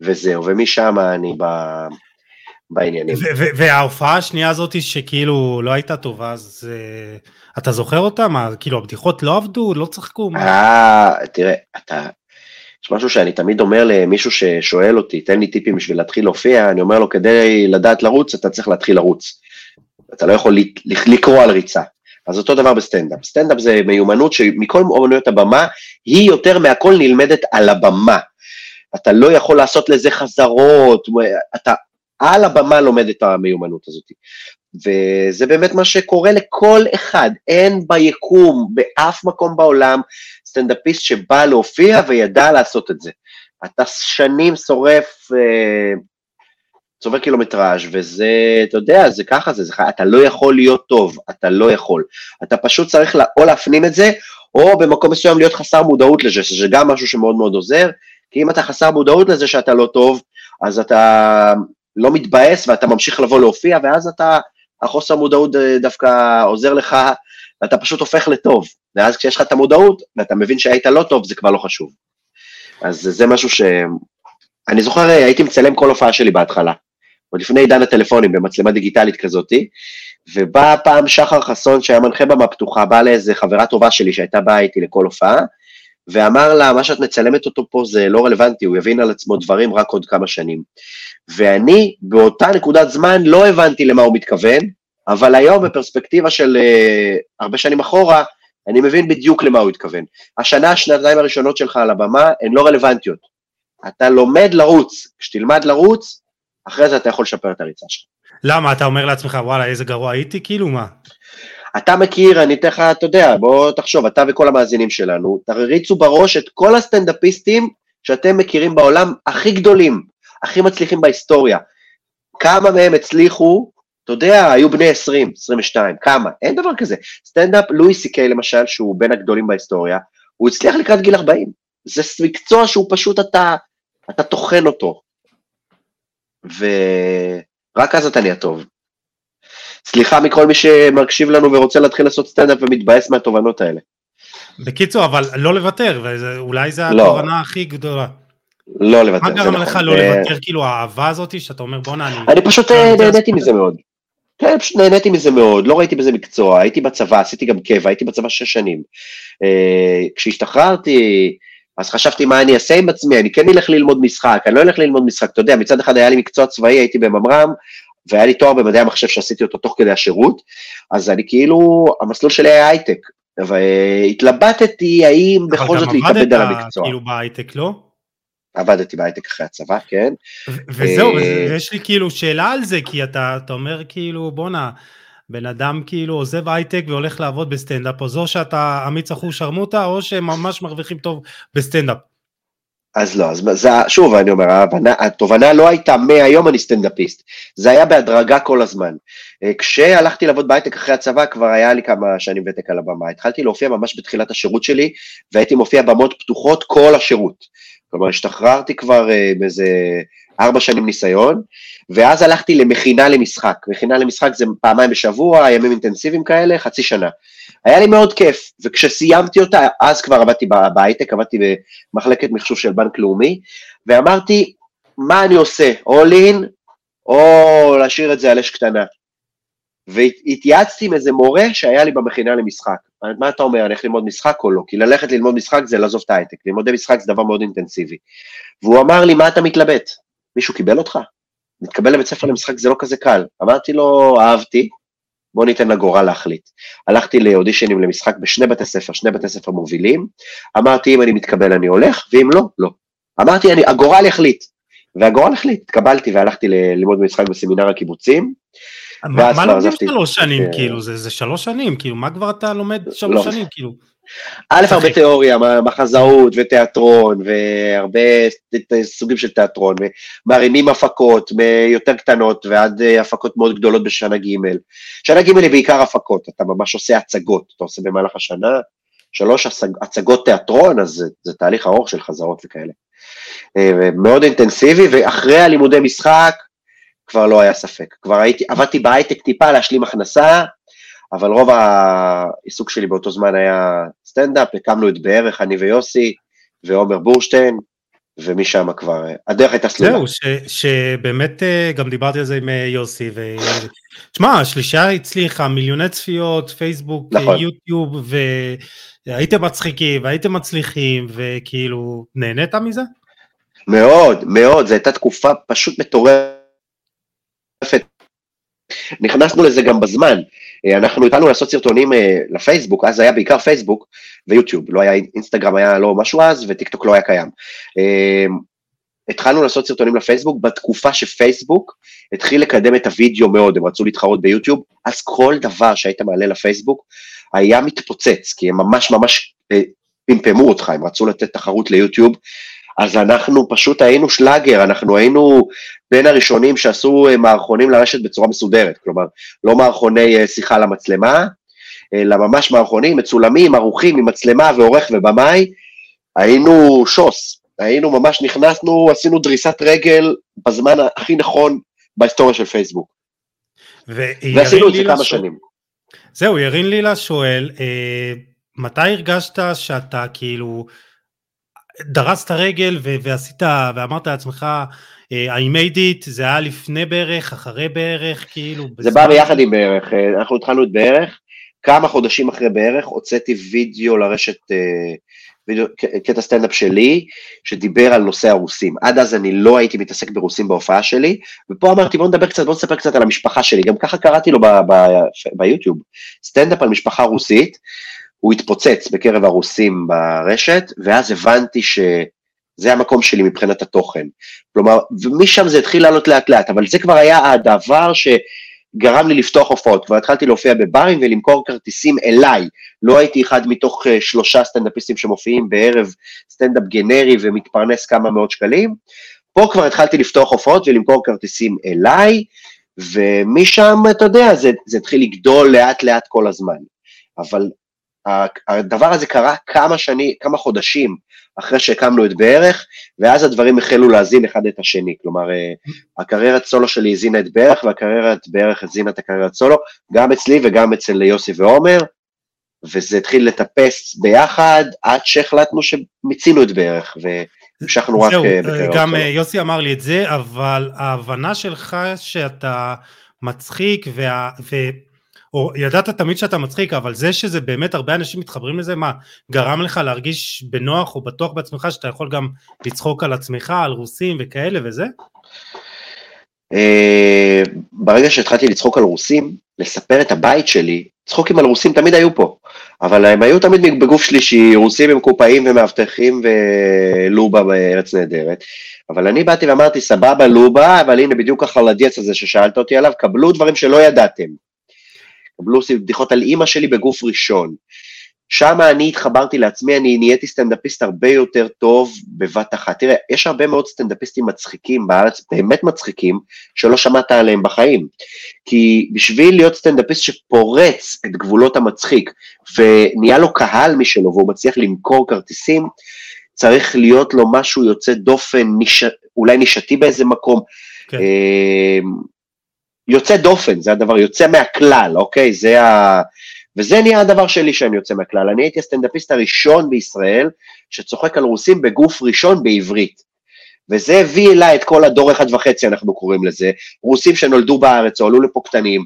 וזהו, ומשם אני ב... בעניינים.
וההופעה השנייה הזאת שכאילו לא הייתה טובה, אז uh, אתה זוכר אותה? מה, כאילו הבדיחות לא עבדו? לא צחקו?
אה, תראה, אתה, יש משהו שאני תמיד אומר למישהו ששואל אותי, תן לי טיפים בשביל להתחיל להופיע, אני אומר לו, כדי לדעת לרוץ, אתה צריך להתחיל לרוץ. אתה לא יכול לקרוא על ריצה. אז אותו דבר בסטנדאפ. סטנדאפ זה מיומנות שמכל אומנויות הבמה, היא יותר מהכל נלמדת על הבמה. אתה לא יכול לעשות לזה חזרות, אתה על הבמה לומד את המיומנות הזאת. וזה באמת מה שקורה לכל אחד, אין ביקום, באף מקום בעולם, סטנדאפיסט שבא להופיע וידע לעשות את זה. אתה שנים שורף, אה, צובר קילומטראז' וזה, אתה יודע, זה ככה זה, זה, אתה לא יכול להיות טוב, אתה לא יכול. אתה פשוט צריך לה, או להפנים את זה, או במקום מסוים להיות חסר מודעות לזה, שזה גם משהו שמאוד מאוד עוזר, כי אם אתה חסר מודעות לזה שאתה לא טוב, אז אתה לא מתבאס ואתה ממשיך לבוא להופיע, ואז אתה, החוסר מודעות אה, דווקא עוזר לך ואתה פשוט הופך לטוב. ואז כשיש לך את המודעות, ואתה מבין שהיית לא טוב, זה כבר לא חשוב. אז זה משהו ש... אני זוכר, הייתי מצלם כל הופעה שלי בהתחלה, עוד לפני עידן הטלפונים, במצלמה דיגיטלית כזאתי, ובא פעם שחר חסון, שהיה מנחה במה פתוחה, בא לאיזה חברה טובה שלי שהייתה באה איתי לכל הופעה, ואמר לה, מה שאת מצלמת אותו פה זה לא רלוונטי, הוא יבין על עצמו דברים רק עוד כמה שנים. ואני, באותה נקודת זמן, לא הבנתי למה הוא מתכוון, אבל היום בפרספקטיבה של uh, הרבה שנים אחורה, אני מבין בדיוק למה הוא התכוון. השנה, שנתיים הראשונות שלך על הבמה הן לא רלוונטיות. אתה לומד לרוץ, כשתלמד לרוץ, אחרי זה אתה יכול לשפר את הריצה שלך.
למה? אתה אומר לעצמך, וואלה, איזה גרוע הייתי? כאילו מה?
אתה מכיר, אני אתן לך, אתה יודע, בוא תחשוב, אתה וכל המאזינים שלנו, תריצו בראש את כל הסטנדאפיסטים שאתם מכירים בעולם הכי גדולים, הכי מצליחים בהיסטוריה. כמה מהם הצליחו אתה יודע, היו בני 20, 22, כמה? אין דבר כזה. סטנדאפ, לואי סי קיי למשל, שהוא בין הגדולים בהיסטוריה, הוא הצליח לקראת גיל 40. זה מקצוע שהוא פשוט, אתה, אתה טוחן אותו. ורק אז אתה נהיה טוב. סליחה מכל מי שמקשיב לנו ורוצה להתחיל לעשות סטנדאפ ומתבאס מהתובנות האלה.
בקיצור, אבל לא לוותר, ואולי זו לא. התובנה הכי גדולה.
לא לוותר,
מה גרם לך לא לוותר, כאילו האהבה הזאת, שאתה אומר בואנה, אני...
אני פשוט נהניתי מזה מאוד. כן, פשוט נהניתי מזה מאוד, לא ראיתי בזה מקצוע, הייתי בצבא, עשיתי גם קבע, הייתי בצבא שש שנים. כשהשתחררתי, אז חשבתי מה אני אעשה עם עצמי, אני כן אלך ללמוד משחק, אני לא אלך ללמוד משחק, אתה יודע, מצד אחד היה לי מקצוע צבאי, הייתי בממר"ם, והיה לי תואר במדעי המחשב שעשיתי אותו תוך כדי השירות, אז אני כאילו, המסלול שלי היה הייטק, והתלבטתי האם בכל זאת להתאבד על המקצוע. אבל גם עבדת
כאילו בהייטק, לא?
עבדתי בהייטק אחרי הצבא, כן.
וזהו, ויש לי כאילו שאלה על זה, כי אתה, אתה אומר כאילו, בואנה, בן אדם כאילו עוזב הייטק והולך לעבוד בסטנדאפ, או זו שאתה אמיץ אחו שרמוטה, או שהם ממש מרוויחים טוב בסטנדאפ.
אז לא, אז זה, שוב אני אומר, ההבנה, התובנה לא הייתה מהיום אני סטנדאפיסט, זה היה בהדרגה כל הזמן. אה, כשהלכתי לעבוד בהייטק אחרי הצבא, כבר היה לי כמה שנים ותק על הבמה, התחלתי להופיע ממש בתחילת השירות שלי, והייתי מופיע במות פתוחות כל השירות. כלומר, השתחררתי כבר אה, באיזה ארבע שנים ניסיון, ואז הלכתי למכינה למשחק. מכינה למשחק זה פעמיים בשבוע, ימים אינטנסיביים כאלה, חצי שנה. היה לי מאוד כיף, וכשסיימתי אותה, אז כבר עבדתי בהייטק, עבדתי במחלקת מחשוב של בנק לאומי, ואמרתי, מה אני עושה, all in, או להשאיר את זה על אש קטנה. והתייעצתי עם איזה מורה שהיה לי במכינה למשחק. מה אתה אומר, אני הולך ללמוד משחק או לא? כי ללכת ללמוד משחק זה לעזוב את ההייטק, לימודי משחק זה דבר מאוד אינטנסיבי. והוא אמר לי, מה אתה מתלבט? מישהו קיבל אותך? להתקבל לבית ספר למשחק זה לא כזה קל. אמרתי לו, אהבתי, בוא ניתן לגורל להחליט. הלכתי לאודישנים למשחק בשני בתי ספר, שני בתי ספר מובילים, אמרתי אם אני מתקבל אני הולך, ואם לא, לא. אמרתי, אני, הגורל יחליט. והגורל החליט, התקבלתי והלכתי ללמוד משחק בסמינר הקיבוצים.
מה לומדים שלוש שנים, כן. כאילו, זה שלוש שנים, כאילו, מה כבר אתה לומד שלוש לא. שנים, כאילו?
א', הרבה תיאוריה, מחזאות ותיאטרון, והרבה סוגים של תיאטרון, ומרימים הפקות מיותר קטנות ועד אה, הפקות מאוד גדולות בשנה ג'. שנה ג' היא בעיקר הפקות, אתה ממש עושה הצגות, אתה עושה במהלך השנה שלוש הצגות תיאטרון, אז זה, זה תהליך ארוך של חזרות וכאלה. אה, מאוד אינטנסיבי, ואחרי הלימודי משחק כבר לא היה ספק. כבר הייתי, עבדתי בהייטק טיפה להשלים הכנסה, אבל רוב העיסוק שלי באותו זמן היה סטנדאפ, הקמנו את בערך, אני ויוסי, ועומר בורשטיין, ומשם כבר, הדרך הייתה סלולה.
זהו, ש, שבאמת אה, גם דיברתי על זה עם אה, יוסי, ו... תשמע, השלישה הצליחה, מיליוני צפיות, פייסבוק, נכון. יוטיוב, והייתם מצחיקים, והייתם מצליחים, וכאילו, נהנית מזה?
מאוד, מאוד, זו הייתה תקופה פשוט מטורפת. נכנסנו לזה גם בזמן, אה, אנחנו התחלנו לעשות סרטונים אה, לפייסבוק, אז היה בעיקר פייסבוק ויוטיוב, לא היה אינסטגרם, היה לא משהו אז, וטיק טוק לא היה קיים. אה, התחלנו לעשות סרטונים לפייסבוק. בתקופה שפייסבוק התחיל לקדם את הוידאו מאוד, הם רצו להתחרות ביוטיוב, אז כל דבר שהיית מעלה לפייסבוק היה מתפוצץ, כי הם ממש ממש פמפמו אותך, הם רצו לתת תחרות ליוטיוב, אז אנחנו פשוט היינו שלאגר, אנחנו היינו בין הראשונים שעשו אה, מערכונים לרשת בצורה מסודרת, כלומר, לא מערכוני אה, שיחה למצלמה, אלא ממש מערכונים מצולמים, ערוכים עם מצלמה ועורך ובמאי, היינו שוס, היינו ממש נכנסנו, עשינו דריסת רגל בזמן הכי נכון בהיסטוריה של פייסבוק. ועשינו את זה כמה שנים.
זהו, ירין לילה שואל, אה, מתי הרגשת שאתה כאילו דרסת רגל ועשית ואמרת לעצמך אה, I made it, זה היה לפני בערך, אחרי בערך, כאילו...
זה בא ביחד עם בערך, אה, אנחנו התחלנו את בערך, כמה חודשים אחרי בערך הוצאתי וידאו לרשת, אה, וידאו, קטע סטנדאפ שלי, שדיבר על נושא הרוסים. עד אז אני לא הייתי מתעסק ברוסים בהופעה שלי, ופה אמרתי בוא נדבר קצת, בוא נספר קצת על המשפחה שלי, גם ככה קראתי לו ביוטיוב, סטנדאפ על משפחה רוסית, הוא התפוצץ בקרב הרוסים ברשת, ואז הבנתי שזה המקום שלי מבחינת התוכן. כלומר, ומשם זה התחיל לעלות לאט לאט, אבל זה כבר היה הדבר שגרם לי לפתוח הופעות. כבר התחלתי להופיע בברים ולמכור כרטיסים אליי. לא הייתי אחד מתוך אה, שלושה סטנדאפיסטים שמופיעים בערב סטנדאפ גנרי ומתפרנס כמה מאות שקלים. פה כבר התחלתי לפתוח הופעות ולמכור כרטיסים אליי, ומשם, אתה יודע, זה, זה התחיל לגדול לאט לאט כל הזמן. אבל הדבר הזה קרה כמה שנים, כמה חודשים אחרי שהקמנו את בערך, ואז הדברים החלו להזין אחד את השני. כלומר, אה, הקריירת סולו שלי הזינה את בערך, והקריירת בערך הזינה את הקריירת סולו, גם אצלי וגם אצל יוסי ועומר, וזה התחיל לטפס ביחד עד שהחלטנו שמיצינו את בערך, המשכנו רק
זהו,
אה, בקריירות
גם
סולו.
אה, יוסי אמר לי את זה, אבל ההבנה שלך שאתה מצחיק, וה, ו, או ידעת תמיד שאתה מצחיק, אבל זה שזה באמת הרבה אנשים מתחברים לזה, מה, גרם לך להרגיש בנוח או בטוח בעצמך שאתה יכול גם לצחוק על עצמך, על רוסים וכאלה וזה?
אה, ברגע שהתחלתי לצחוק על רוסים, לספר את הבית שלי, צחוקים על רוסים תמיד היו פה, אבל הם היו תמיד בגוף שלישי, רוסים הם קופאים ומאבטחים ולובה בארץ נהדרת, אבל אני באתי ואמרתי, סבבה לובה, אבל הנה בדיוק החלדיאץ הזה ששאלת אותי עליו, קבלו דברים שלא ידעתם. קבלו בדיחות על אימא שלי בגוף ראשון. שם אני התחברתי לעצמי, אני נהייתי סטנדאפיסט הרבה יותר טוב בבת אחת. תראה, יש הרבה מאוד סטנדאפיסטים מצחיקים בארץ, באמת מצחיקים, שלא שמעת עליהם בחיים. כי בשביל להיות סטנדאפיסט שפורץ את גבולות המצחיק, ונהיה לו קהל משלו, והוא מצליח למכור כרטיסים, צריך להיות לו משהו יוצא דופן, ניש... אולי נישתי באיזה מקום.
כן.
אה, יוצא דופן, זה הדבר, יוצא מהכלל, אוקיי? זה ה... וזה נהיה הדבר שלי שאני יוצא מהכלל. אני הייתי הסטנדאפיסט הראשון בישראל שצוחק על רוסים בגוף ראשון בעברית. וזה הביא אליי את כל הדור אחד וחצי, אנחנו קוראים לזה, רוסים שנולדו בארץ או עלו לפה קטנים,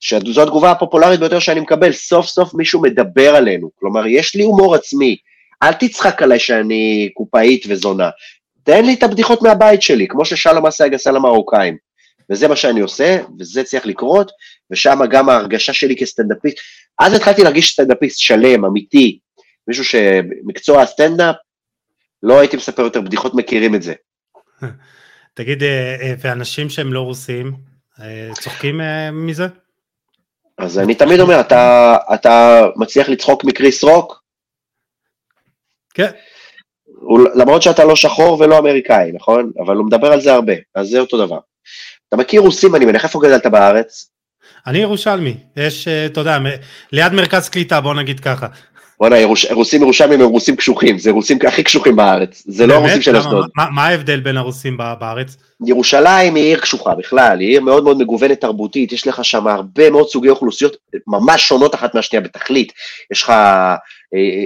שזו התגובה הפופולרית ביותר שאני מקבל, סוף סוף מישהו מדבר עלינו. כלומר, יש לי הומור עצמי, אל תצחק עליי שאני קופאית וזונה. תן לי את הבדיחות מהבית שלי, כמו ששלום אסייג עשה למרוקאים. וזה מה שאני עושה, וזה צריך לקרות, ושם גם ההרגשה שלי כסטנדאפיסט. אז התחלתי להרגיש סטנדאפיסט שלם, אמיתי, מישהו שמקצוע הסטנדאפ, לא הייתי מספר יותר בדיחות, מכירים את זה.
תגיד, אה, אה, ואנשים שהם לא רוסים, אה, צוחקים מזה?
אז אני תמיד אומר, אתה, אתה מצליח לצחוק מקריס רוק?
כן.
למרות שאתה לא שחור ולא אמריקאי, נכון? אבל הוא מדבר על זה הרבה, אז זה אותו דבר. אתה מכיר רוסים, אני מניח, איפה גדלת בארץ?
אני ירושלמי, יש, אה, אתה יודע, ליד מרכז קליטה, בוא נגיד ככה.
בוא'נה, ירוש, רוסים ירושלמים הם רוסים קשוחים, זה רוסים הכי קשוחים בארץ, זה לא
באמת?
הרוסים של? אשדוד.
מה- מה ההבדל בין הרוסים ב- בארץ?
ירושלים היא עיר קשוחה בכלל, היא עיר מאוד מאוד מגוונת תרבותית, יש לך שם הרבה מאוד סוגי אוכלוסיות ממש שונות אחת מהשנייה בתכלית. יש לך אה,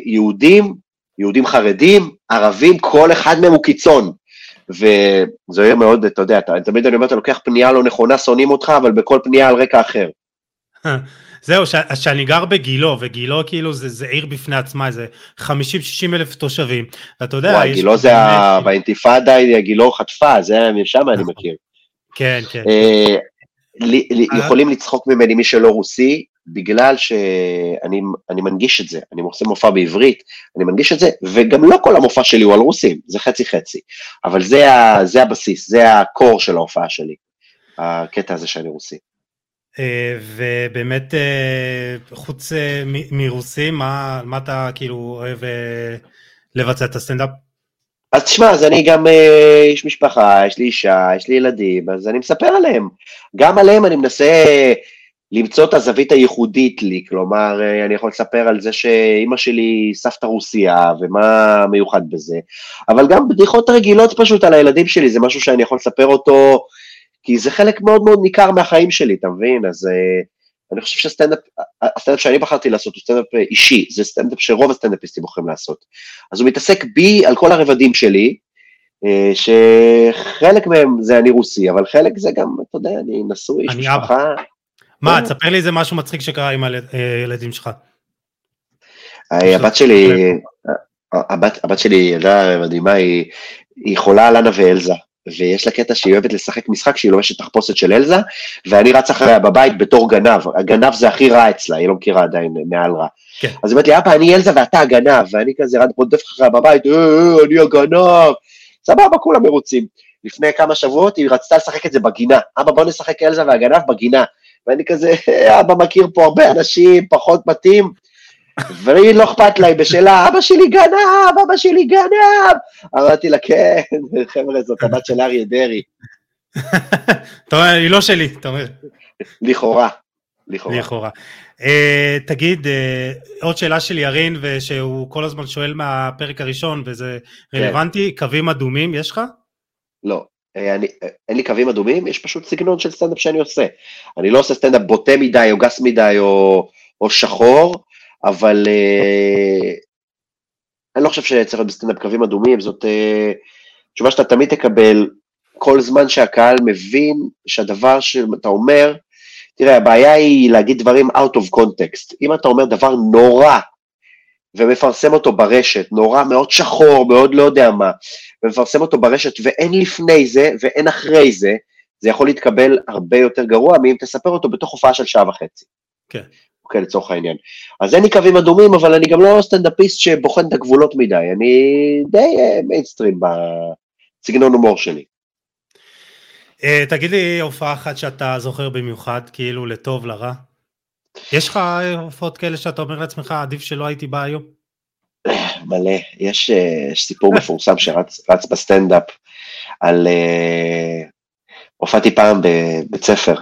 יהודים, יהודים חרדים, ערבים, כל אחד מהם הוא קיצון. וזו עיר מאוד, אתה יודע, אתה, תמיד אני אומר, אתה לוקח פנייה לא נכונה, שונאים אותך, אבל בכל פנייה על רקע אחר.
זהו, ש- שאני גר בגילו, וגילו כאילו זה, זה עיר בפני עצמה, איזה 50-60 אלף תושבים, ואתה יודע,
וואי, גילו זה, ה- באינתיפאדה, גילו חטפה, זה, שם אני
נכון.
מכיר.
כן, כן,
אה, לי- לי-
אה?
יכולים לצחוק ממני מי שלא רוסי, בגלל שאני אני מנגיש את זה, אני עושה מופע בעברית, אני מנגיש את זה, וגם לא כל המופע שלי הוא על רוסים, זה חצי חצי, אבל זה, ה, זה הבסיס, זה הקור של ההופעה שלי, הקטע הזה שאני רוסי.
אה, ובאמת, אה, חוץ אה, מרוסים, מה, מה אתה כאילו אוהב לבצע את הסטנדאפ?
אז תשמע, אז אני גם אה, איש משפחה, יש לי אישה, יש לי ילדים, אז אני מספר עליהם. גם עליהם אני מנסה למצוא את הזווית הייחודית לי, כלומר, אה, אני יכול לספר על זה שאימא שלי סבתא רוסייה, ומה מיוחד בזה, אבל גם בדיחות רגילות פשוט על הילדים שלי, זה משהו שאני יכול לספר אותו, כי זה חלק מאוד מאוד ניכר מהחיים שלי, אתה מבין? אז אה, אני חושב שהסטנדאפ, הסטנדאפ שאני בחרתי לעשות הוא סטנדאפ אה, אישי, זה סטנדאפ שרוב הסטנדאפיסטים בוחרים לעשות. אז הוא מתעסק בי על כל הרבדים שלי, שחלק מהם זה אני רוסי, אבל חלק זה גם, אתה יודע, אני נשוי, איש
אני אבא. מה,
אה.
תספר לי איזה משהו מצחיק שקרה עם הילדים שלך.
אה, הבת שלי, הבת, הבת שלי ילדה מדהימה, היא, היא חולה על אנה ואלזה, ויש לה קטע שהיא אוהבת לשחק משחק שהיא לובשת תחפושת של אלזה, ואני רץ אחריה בבית בתור גנב, הגנב זה הכי רע אצלה, היא לא מכירה עדיין מעל רע.
כן.
אז היא אומרת לי, אבא, אני אלזה ואתה הגנב, ואני כזה רד רודף אחריה בבית, אה, אה, אני הגנב, סבבה, כולם מרוצים. לפני כמה שבועות היא רצתה לשחק את זה בגינה, אבא בוא נשחק אלזה והגנב בגינה, ואני כזה, "אה, אבא מכיר פה הרבה אנשים, פחות מתאים, והיא לא אכפת לה, היא בשלה, אבא שלי גנב, אבא שלי גנב. אמרתי לה, כן, חבר'ה, זאת הבת של אריה דרעי,
אתה אומר, היא לא שלי, אתה אומר,
לכאורה, לכאורה.
לכאורה. אה, תגיד, אה, עוד שאלה של ירין, ושהוא כל הזמן שואל מהפרק הראשון, וזה
כן.
רלוונטי, קווים אדומים יש לך?
לא, אני, אה, אין לי קווים אדומים, יש פשוט סגנון של סטנדאפ שאני עושה. אני לא עושה סטנדאפ בוטה מדי, או גס מדי, או, או שחור, אבל אה, אני לא חושב שצריך להיות בסטנדאפ קווים אדומים, זאת אה, תשובה שאתה תמיד תקבל כל זמן שהקהל מבין שהדבר שאתה אומר, תראה, הבעיה היא להגיד דברים out of context. אם אתה אומר דבר נורא ומפרסם אותו ברשת, נורא מאוד שחור, מאוד לא יודע מה, ומפרסם אותו ברשת ואין לפני זה ואין אחרי זה, זה יכול להתקבל הרבה יותר גרוע מאם תספר אותו בתוך הופעה של שעה וחצי.
כן.
אוקיי, לצורך העניין. אז אין לי קווים אדומים, אבל אני גם לא סטנדאפיסט שבוחן את הגבולות מדי, אני די מיינסטרים בסגנון הומור שלי.
Uh, תגיד לי הופעה אחת שאתה זוכר במיוחד, כאילו לטוב, לרע. יש לך הופעות כאלה שאתה אומר לעצמך, עדיף שלא הייתי בא היום?
מלא, יש, uh, סיפור מפורסם שרץ בסטנדאפ על... Uh, הופעתי פעם בבית ספר,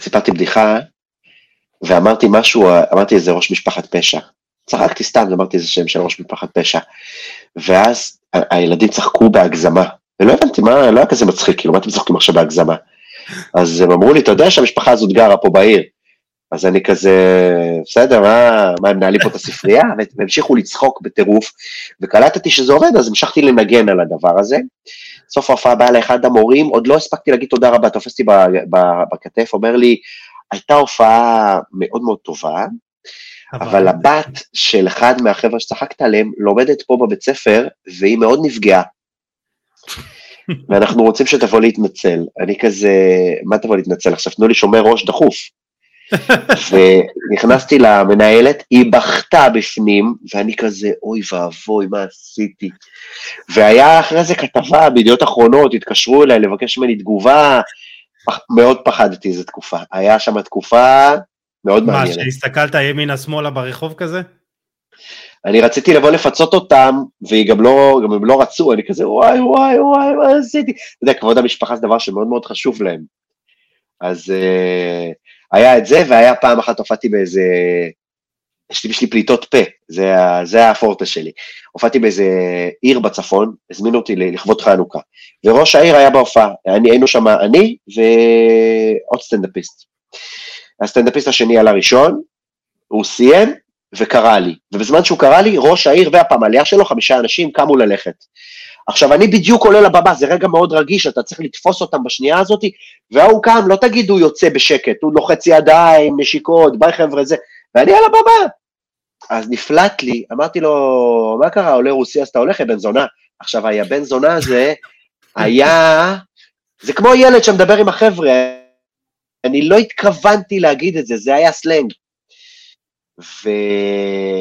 וסיפרתי בדיחה, ואמרתי משהו, אמרתי איזה ראש משפחת פשע. צחקתי סתם, אמרתי איזה שם של ראש משפחת פשע. ואז הילדים צחקו בהגזמה, ולא הבנתי מה, לא היה כזה מצחיק, כאילו, מה אתם צוחקים עכשיו בהגזמה? אז הם אמרו לי, אתה יודע שהמשפחה הזאת גרה פה בעיר. אז אני כזה, בסדר, מה, מה הם מנהלים פה את הספרייה? והמשיכו לצחוק בטירוף, וקלטתי שזה עובד, אז המשכתי לנגן על הדבר הזה. סוף ההופעה בא אליי אחד המורים, עוד לא הספקתי להגיד תודה רבה, תופס אותי בכתף, אומר לי, הייתה הופעה מאוד מאוד טובה, אבל הבת של אחד מהחבר'ה שצחקת עליהם לומדת פה בבית ספר, והיא מאוד נפגעה. ואנחנו רוצים שתבוא להתנצל. אני כזה, מה תבוא להתנצל עכשיו? תנו לי שומר ראש דחוף. ונכנסתי למנהלת, היא בכתה בפנים, ואני כזה, אוי ואבוי, מה עשיתי? והיה אחרי זה כתבה בידיעות אחרונות, התקשרו אליי לבקש ממני תגובה, מאוד פחדתי איזה תקופה. היה שם תקופה מאוד מעניינת.
מה, שהסתכלת ימינה-שמאלה ברחוב כזה?
אני רציתי לבוא לפצות אותם, והיא גם לא, גם הם לא רצו, אני כזה, וואי, וואי, וואי, מה עשיתי? אתה יודע, כבוד המשפחה זה דבר שמאוד מאוד חשוב להם. אז uh, היה את זה, והיה פעם אחת הופעתי באיזה, יש לי, יש לי פליטות פה, זה, זה הפורטה שלי. הופעתי באיזה עיר בצפון, הזמינו אותי לכבוד חנוכה, וראש העיר היה בהופעה, היינו שם אני ועוד סטנדאפיסט. הסטנדאפיסט השני עלה ראשון, הוא סיים, וקרא לי, ובזמן שהוא קרא לי, ראש העיר והפמליה שלו, חמישה אנשים קמו ללכת. עכשיו, אני בדיוק עולה לבמה, זה רגע מאוד רגיש, אתה צריך לתפוס אותם בשנייה הזאת, וההוא קם, לא תגיד הוא יוצא בשקט, הוא לוחץ ידיים, נשיקות, ביי חבר'ה, זה, ואני על הבמה. אז נפלט לי, אמרתי לו, מה קרה, עולה רוסי, אז אתה הולך, בן זונה. עכשיו, הבן זונה הזה היה, זה כמו ילד שמדבר עם החבר'ה, אני לא התכוונתי להגיד את זה, זה היה סלנג.
ו...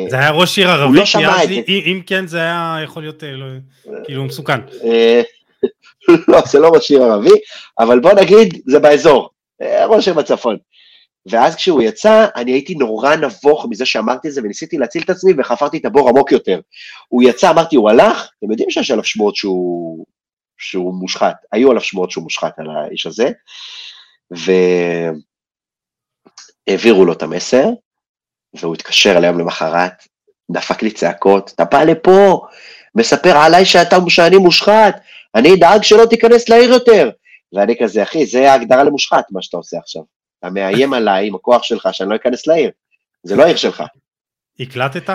זה היה ראש עיר ערבי, לא שמע את זה. אם כן זה היה יכול להיות אה, לא, כאילו מסוכן.
אה, לא, זה לא ראש עיר ערבי, אבל בוא נגיד, זה באזור, אה, ראש עיר בצפון. ואז כשהוא יצא, אני הייתי נורא נבוך מזה שאמרתי את זה, וניסיתי להציל את עצמי, וחפרתי את הבור עמוק יותר. הוא יצא, אמרתי, הוא הלך, אתם יודעים שיש עליו שמועות שהוא, שהוא מושחת, היו עליו שמועות שהוא מושחת על האיש הזה, והעבירו לו את המסר, והוא התקשר אליהם למחרת, דפק לי צעקות, אתה בא לפה, מספר עליי שאתה, שאני מושחת, אני אדאג שלא תיכנס לעיר יותר. ואני כזה, אחי, זה ההגדרה למושחת, מה שאתה עושה עכשיו. אתה מאיים עליי עם הכוח שלך שאני לא אכנס לעיר. זה לא העיר שלך.
הקלטת?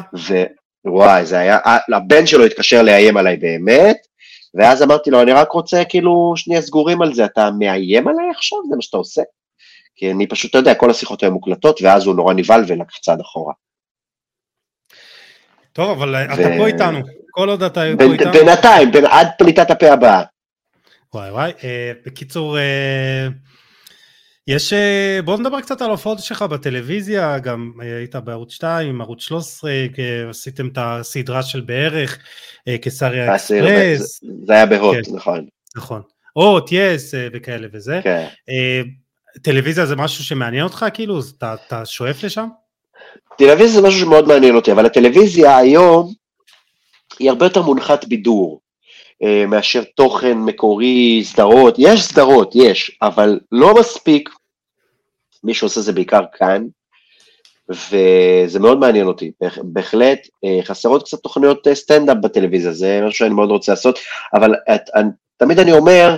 וואי, זה היה, הבן שלו התקשר לאיים עליי באמת, ואז אמרתי לו, אני רק רוצה כאילו שנייה סגורים על זה, אתה מאיים עליי עכשיו? זה מה שאתה עושה? כי אני פשוט, אתה יודע, כל השיחות היו מוקלטות, ואז הוא נורא נבהל ולקח צעד אחורה.
טוב, אבל ו... אתה פה איתנו, כל עוד אתה פה איתנו.
בינתיים, בין, עד פליטת הפה הבאה.
וואי וואי, אה, בקיצור, אה, יש, אה, בוא נדבר קצת על ההופעות שלך בטלוויזיה, גם אה, היית בערוץ 2, ערוץ 13, עשיתם את הסדרה של בערך, אה, קיסריה אקספרס.
זה היה בהוט, כן, נכון.
נכון. הוט, יס וכאלה וזה. כן. טלוויזיה זה משהו שמעניין אותך כאילו? אתה, אתה שואף לשם?
טלוויזיה זה משהו שמאוד מעניין אותי, אבל הטלוויזיה היום היא הרבה יותר מונחת בידור אה, מאשר תוכן מקורי, סדרות, יש סדרות, יש, אבל לא מספיק, מי שעושה זה בעיקר כאן, וזה מאוד מעניין אותי, בהחלט אה, חסרות קצת תוכניות אה, סטנדאפ בטלוויזיה, זה משהו שאני מאוד רוצה לעשות, אבל את, את, תמיד אני אומר,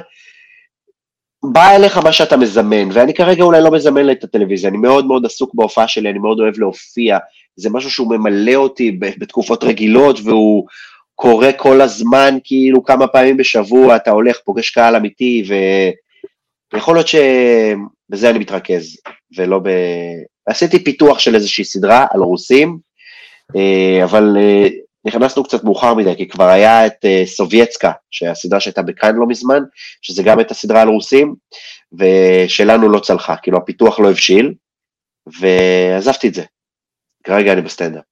בא אליך מה שאתה מזמן, ואני כרגע אולי לא מזמן את הטלוויזיה, אני מאוד מאוד עסוק בהופעה שלי, אני מאוד אוהב להופיע, זה משהו שהוא ממלא אותי בתקופות רגילות, והוא קורה כל הזמן, כאילו כמה פעמים בשבוע אתה הולך, פוגש קהל אמיתי, ויכול להיות שבזה אני מתרכז, ולא ב... עשיתי פיתוח של איזושהי סדרה על רוסים, אה, אבל אה, נכנסנו קצת מאוחר מדי, כי כבר היה את אה, סובייצקה, שהסדרה שהייתה בכאן לא מזמן, שזה גם הייתה סדרה על רוסים, ושלנו לא צלחה, כאילו הפיתוח לא הבשיל, ועזבתי את זה. כרגע אני בסטנדאפ.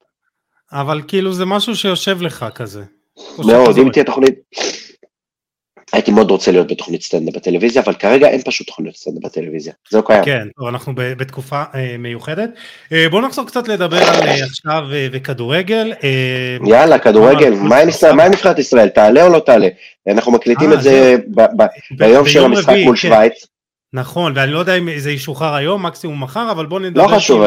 אבל כאילו זה משהו שיושב לך כזה.
מאוד, אם תהיה תוכנית, הייתי מאוד רוצה להיות בתוכנית סטנדאפ בטלוויזיה, אבל כרגע אין פשוט תוכנית סטנדאפ בטלוויזיה, זה לא קיים.
כן, טוב, אנחנו בתקופה אה, מיוחדת. אה, בואו נחזור קצת לדבר על אה, עכשיו וכדורגל.
יאללה, כדורגל, מה עם נבחרת ישראל, תעלה או לא תעלה? אנחנו מקליטים את זה ביום של המשחק מול כן. שווייץ.
נכון, ואני לא יודע אם זה ישוחרר היום, מקסימום מחר, אבל בואו נדבר.
לא חשוב,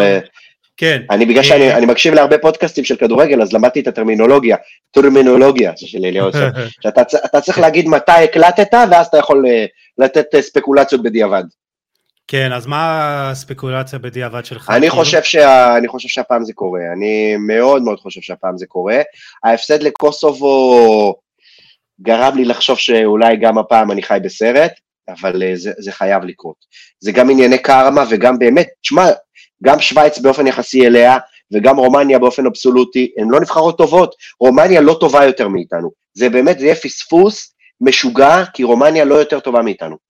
כן. אני בגלל שאני אני מקשיב להרבה פודקאסטים של כדורגל, אז למדתי את הטרמינולוגיה, טרמינולוגיה, זה של אליהו שאתה צריך להגיד מתי הקלטת, ואז אתה יכול אה, לתת אה, ספקולציות בדיעבד.
כן, אז מה הספקולציה בדיעבד שלך?
אני חושב, שה... אני חושב שהפעם זה קורה, אני מאוד מאוד חושב שהפעם זה קורה. ההפסד לקוסובו גרם לי לחשוב שאולי גם הפעם אני חי בסרט, אבל אה, זה, זה חייב לקרות. זה גם ענייני קארמה וגם באמת, תשמע, גם שווייץ באופן יחסי אליה, וגם רומניה באופן אבסולוטי, הן לא נבחרות טובות, רומניה לא טובה יותר מאיתנו. זה באמת, זה יהיה פספוס משוגע, כי רומניה לא יותר טובה מאיתנו.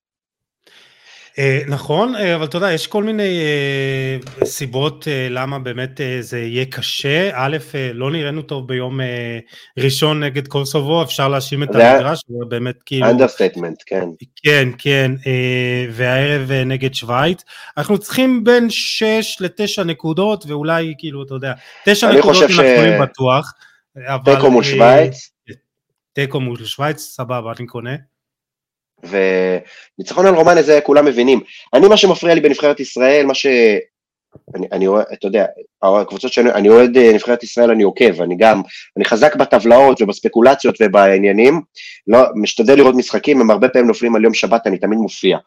אה, נכון, אה, אבל אתה יודע, יש כל מיני אה, סיבות למה באמת זה יהיה קשה. א', לא נראינו טוב ביום ראשון נגד קוסובו, אפשר להאשים את המגרש,
זה באמת כאילו... understatement, כן.
כן, כן, והערב נגד שווייץ. אנחנו צריכים בין 6 ל-9 נקודות, ואולי כאילו, אתה יודע, 9 נקודות אנחנו יכולים בטוח.
תיקו מול שווייץ.
תיקו מול שווייץ, סבבה, אני קונה.
וניצחון על רומניה זה כולם מבינים. אני, מה שמפריע לי בנבחרת ישראל, מה ש... אני, אני רואה, אתה יודע, הקבוצות שאני, אני אוהד אה, נבחרת ישראל, אני עוקב, אני גם, אני חזק בטבלאות ובספקולציות ובעניינים, לא, משתדל לראות משחקים, הם הרבה פעמים נופלים על יום שבת, אני תמיד מופיע,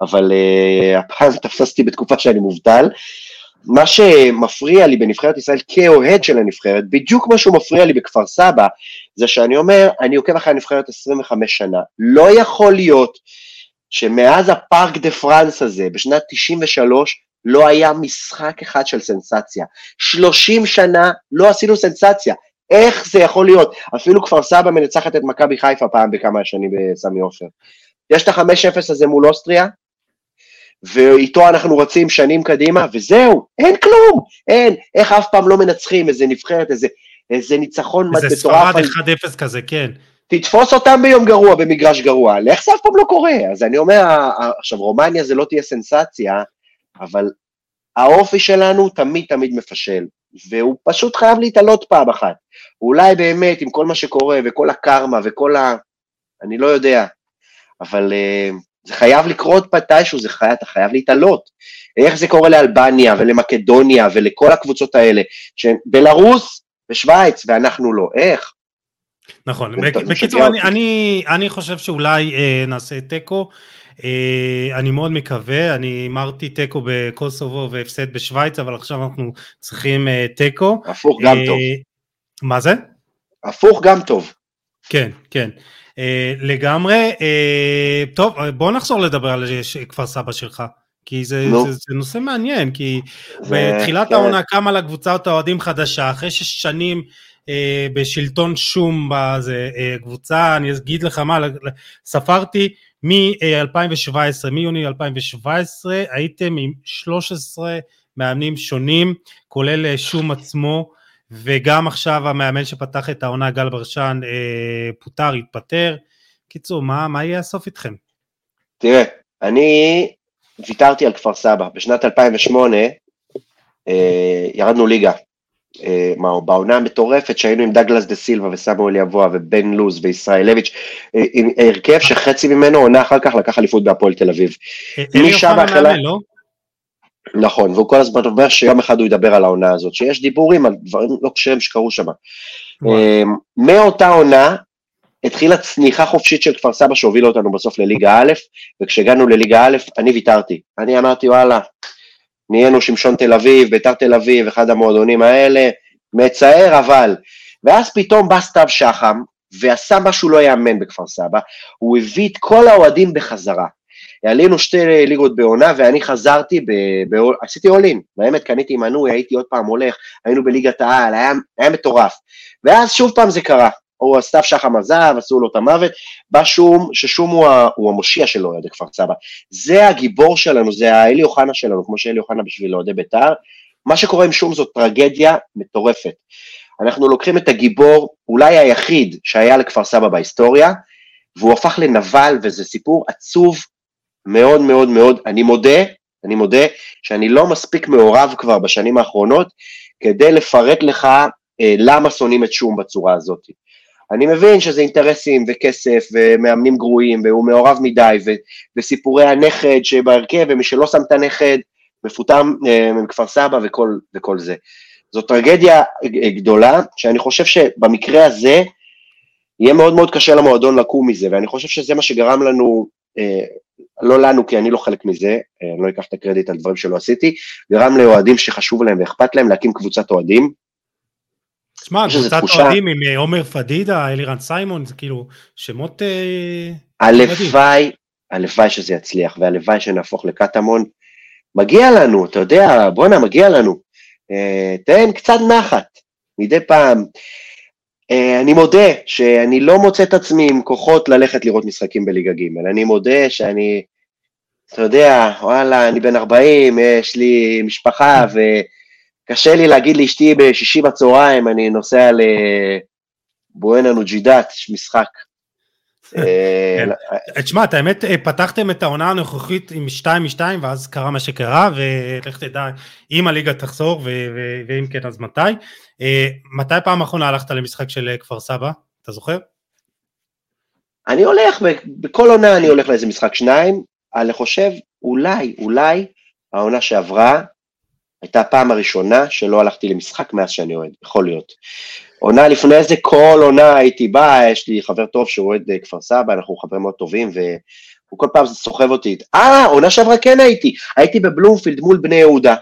אבל uh, הפעם תפסתי בתקופה שאני מובטל, מה שמפריע לי בנבחרת ישראל כאוהד של הנבחרת, בדיוק מה שהוא מפריע לי בכפר סבא, זה שאני אומר, אני עוקב אחרי הנבחרת 25 שנה. לא יכול להיות שמאז הפארק דה פרנס הזה, בשנת 93, לא היה משחק אחד של סנסציה. 30 שנה לא עשינו סנסציה. איך זה יכול להיות? אפילו כפר סבא מנצחת את מכבי חיפה פעם בכמה שנים בסמי עופר. יש את ה-5-0 הזה מול אוסטריה, ואיתו אנחנו רצים שנים קדימה, וזהו, אין כלום, אין, איך אף פעם לא מנצחים איזה נבחרת, איזה, איזה ניצחון
מטורף. איזה ספרד 1-0 כזה, כן.
תתפוס אותם ביום גרוע במגרש גרוע, לאיך זה אף פעם לא קורה? אז אני אומר, עכשיו רומניה זה לא תהיה סנסציה, אבל האופי שלנו תמיד תמיד מפשל, והוא פשוט חייב להתעלות פעם אחת. אולי באמת עם כל מה שקורה וכל הקרמה וכל ה... אני לא יודע, אבל uh, זה חייב לקרות מתישהו, זה חייב, אתה חייב להתעלות. איך זה קורה לאלבניה ולמקדוניה ולכל הקבוצות האלה, שבלרוס ושווייץ ואנחנו לא, איך?
נכון, בקיצור אני, אני, אני חושב שאולי אה, נעשה תיקו, אה, אני מאוד מקווה, אני הימרתי תיקו בקוסובו והפסד בשוויץ, אבל עכשיו אנחנו צריכים אה, תיקו.
הפוך גם אה, טוב.
מה זה?
הפוך גם טוב.
כן, כן. אה, לגמרי. אה, טוב, בוא נחזור לדבר על כפר סבא שלך. כי זה, no. זה, זה נושא מעניין, כי זה, בתחילת כן. העונה קמה לקבוצת האוהדים חדשה, אחרי שש שנים אה, בשלטון שום בזה, אה, קבוצה, אני אגיד לך מה, ספרתי מ-2017, מיוני 2017, הייתם עם 13 מאמנים שונים, כולל אה, שום עצמו, וגם עכשיו המאמן שפתח את העונה, גל ברשן, אה, פוטר, התפטר. קיצור, מה, מה יהיה הסוף איתכם?
תראה, אני ויתרתי על כפר סבא. בשנת 2008 אה, ירדנו ליגה. אה, מה, בעונה המטורפת שהיינו עם דגלס דה סילבה וסמואל יבואה ובן לוז וישראלביץ', אה, עם הרכב שחצי ממנו עונה אחר כך לקח אליפות בהפועל תל אביב.
אה, אלי אוחנה מאמן, לא?
נכון, והוא כל הזמן אומר שיום אחד הוא ידבר על העונה הזאת, שיש דיבורים על דברים לא קשרים שקרו שם. אמ, מאותה עונה, התחילה צניחה חופשית של כפר סבא שהובילה אותנו בסוף לליגה א', וכשהגענו לליגה א', אני ויתרתי. אני אמרתי, וואלה, נהיינו שמשון תל אביב, ביתר תל אביב, אחד המועדונים האלה, מצער אבל. ואז פתאום בא סתיו שחם, ועשה משהו לא יאמן בכפר סבא, הוא הביא את כל האוהדים בחזרה. עלינו שתי ליגות בעונה, ואני חזרתי, ב, ב, עשיתי אולין, באמת קניתי מנוי, הייתי עוד פעם הולך, היינו בליגת העל, היה, היה מטורף. ואז שוב פעם זה קרה, או סתיו שחם עזב, עשו לו את המוות, בא שום, ששום הוא, הוא המושיע של אוהדי כפר סבא. זה הגיבור שלנו, זה האלי אוחנה שלנו, כמו שאלי אוחנה בשביל אוהדי בית"ר. מה שקורה עם שום זאת טרגדיה מטורפת. אנחנו לוקחים את הגיבור, אולי היחיד שהיה לכפר סבא בהיסטוריה, והוא הפך לנבל, וזה סיפור עצוב מאוד מאוד מאוד. אני מודה, אני מודה שאני לא מספיק מעורב כבר בשנים האחרונות כדי לפרט לך אה, למה שונאים את שום בצורה הזאת. אני מבין שזה אינטרסים וכסף ומאמנים גרועים והוא מעורב מדי ו, וסיפורי הנכד שבהרכב ומי שלא שם את הנכד מפותם אה, מכפר סבא וכל, וכל זה. זו טרגדיה גדולה שאני חושב שבמקרה הזה יהיה מאוד מאוד קשה למועדון לקום מזה ואני חושב שזה מה שגרם לנו, אה, לא לנו כי אני לא חלק מזה, אה, אני לא אקח את הקרדיט על דברים שלא עשיתי, גרם לאוהדים שחשוב להם ואכפת להם להקים קבוצת אוהדים
שמע, קבוצת אוהדים עם אה, עומר פדידה, אלירן סיימון, זה כאילו שמות... אה,
הלוואי, הלוואי שזה יצליח, והלוואי שנהפוך לקטמון. מגיע לנו, אתה יודע, בואנה, מגיע לנו. אה, תן קצת נחת, מדי פעם. אני מודה שאני לא מוצא את עצמי עם כוחות ללכת לראות משחקים בליגה ג', אני מודה שאני, אתה יודע, וואלה, אני בן 40, יש לי משפחה, ו... קשה לי להגיד לאשתי בשישי בצהריים, אני נוסע לבואנה נוג'ידת, יש משחק.
אה, כן. תשמע, את האמת, אה, פתחתם את העונה הנוכחית עם 2 מ-2, ואז קרה מה שקרה, ולך תדע אם הליגה תחזור, ואם כן, אז מתי. אה, מתי פעם אחרונה הלכת למשחק של כפר סבא? אתה זוכר?
אני הולך, בכל עונה אני הולך לאיזה משחק שניים, אני חושב, אולי, אולי, העונה שעברה, הייתה הפעם הראשונה שלא הלכתי למשחק מאז שאני אוהד, יכול להיות. עונה לפני זה, כל עונה הייתי בא, יש לי חבר טוב שהוא אוהד אה, כפר סבא, אנחנו חברים מאוד טובים, והוא כל פעם סוחב אותי. אה, עונה שעברה כן הייתי, הייתי בבלומפילד מול בני יהודה.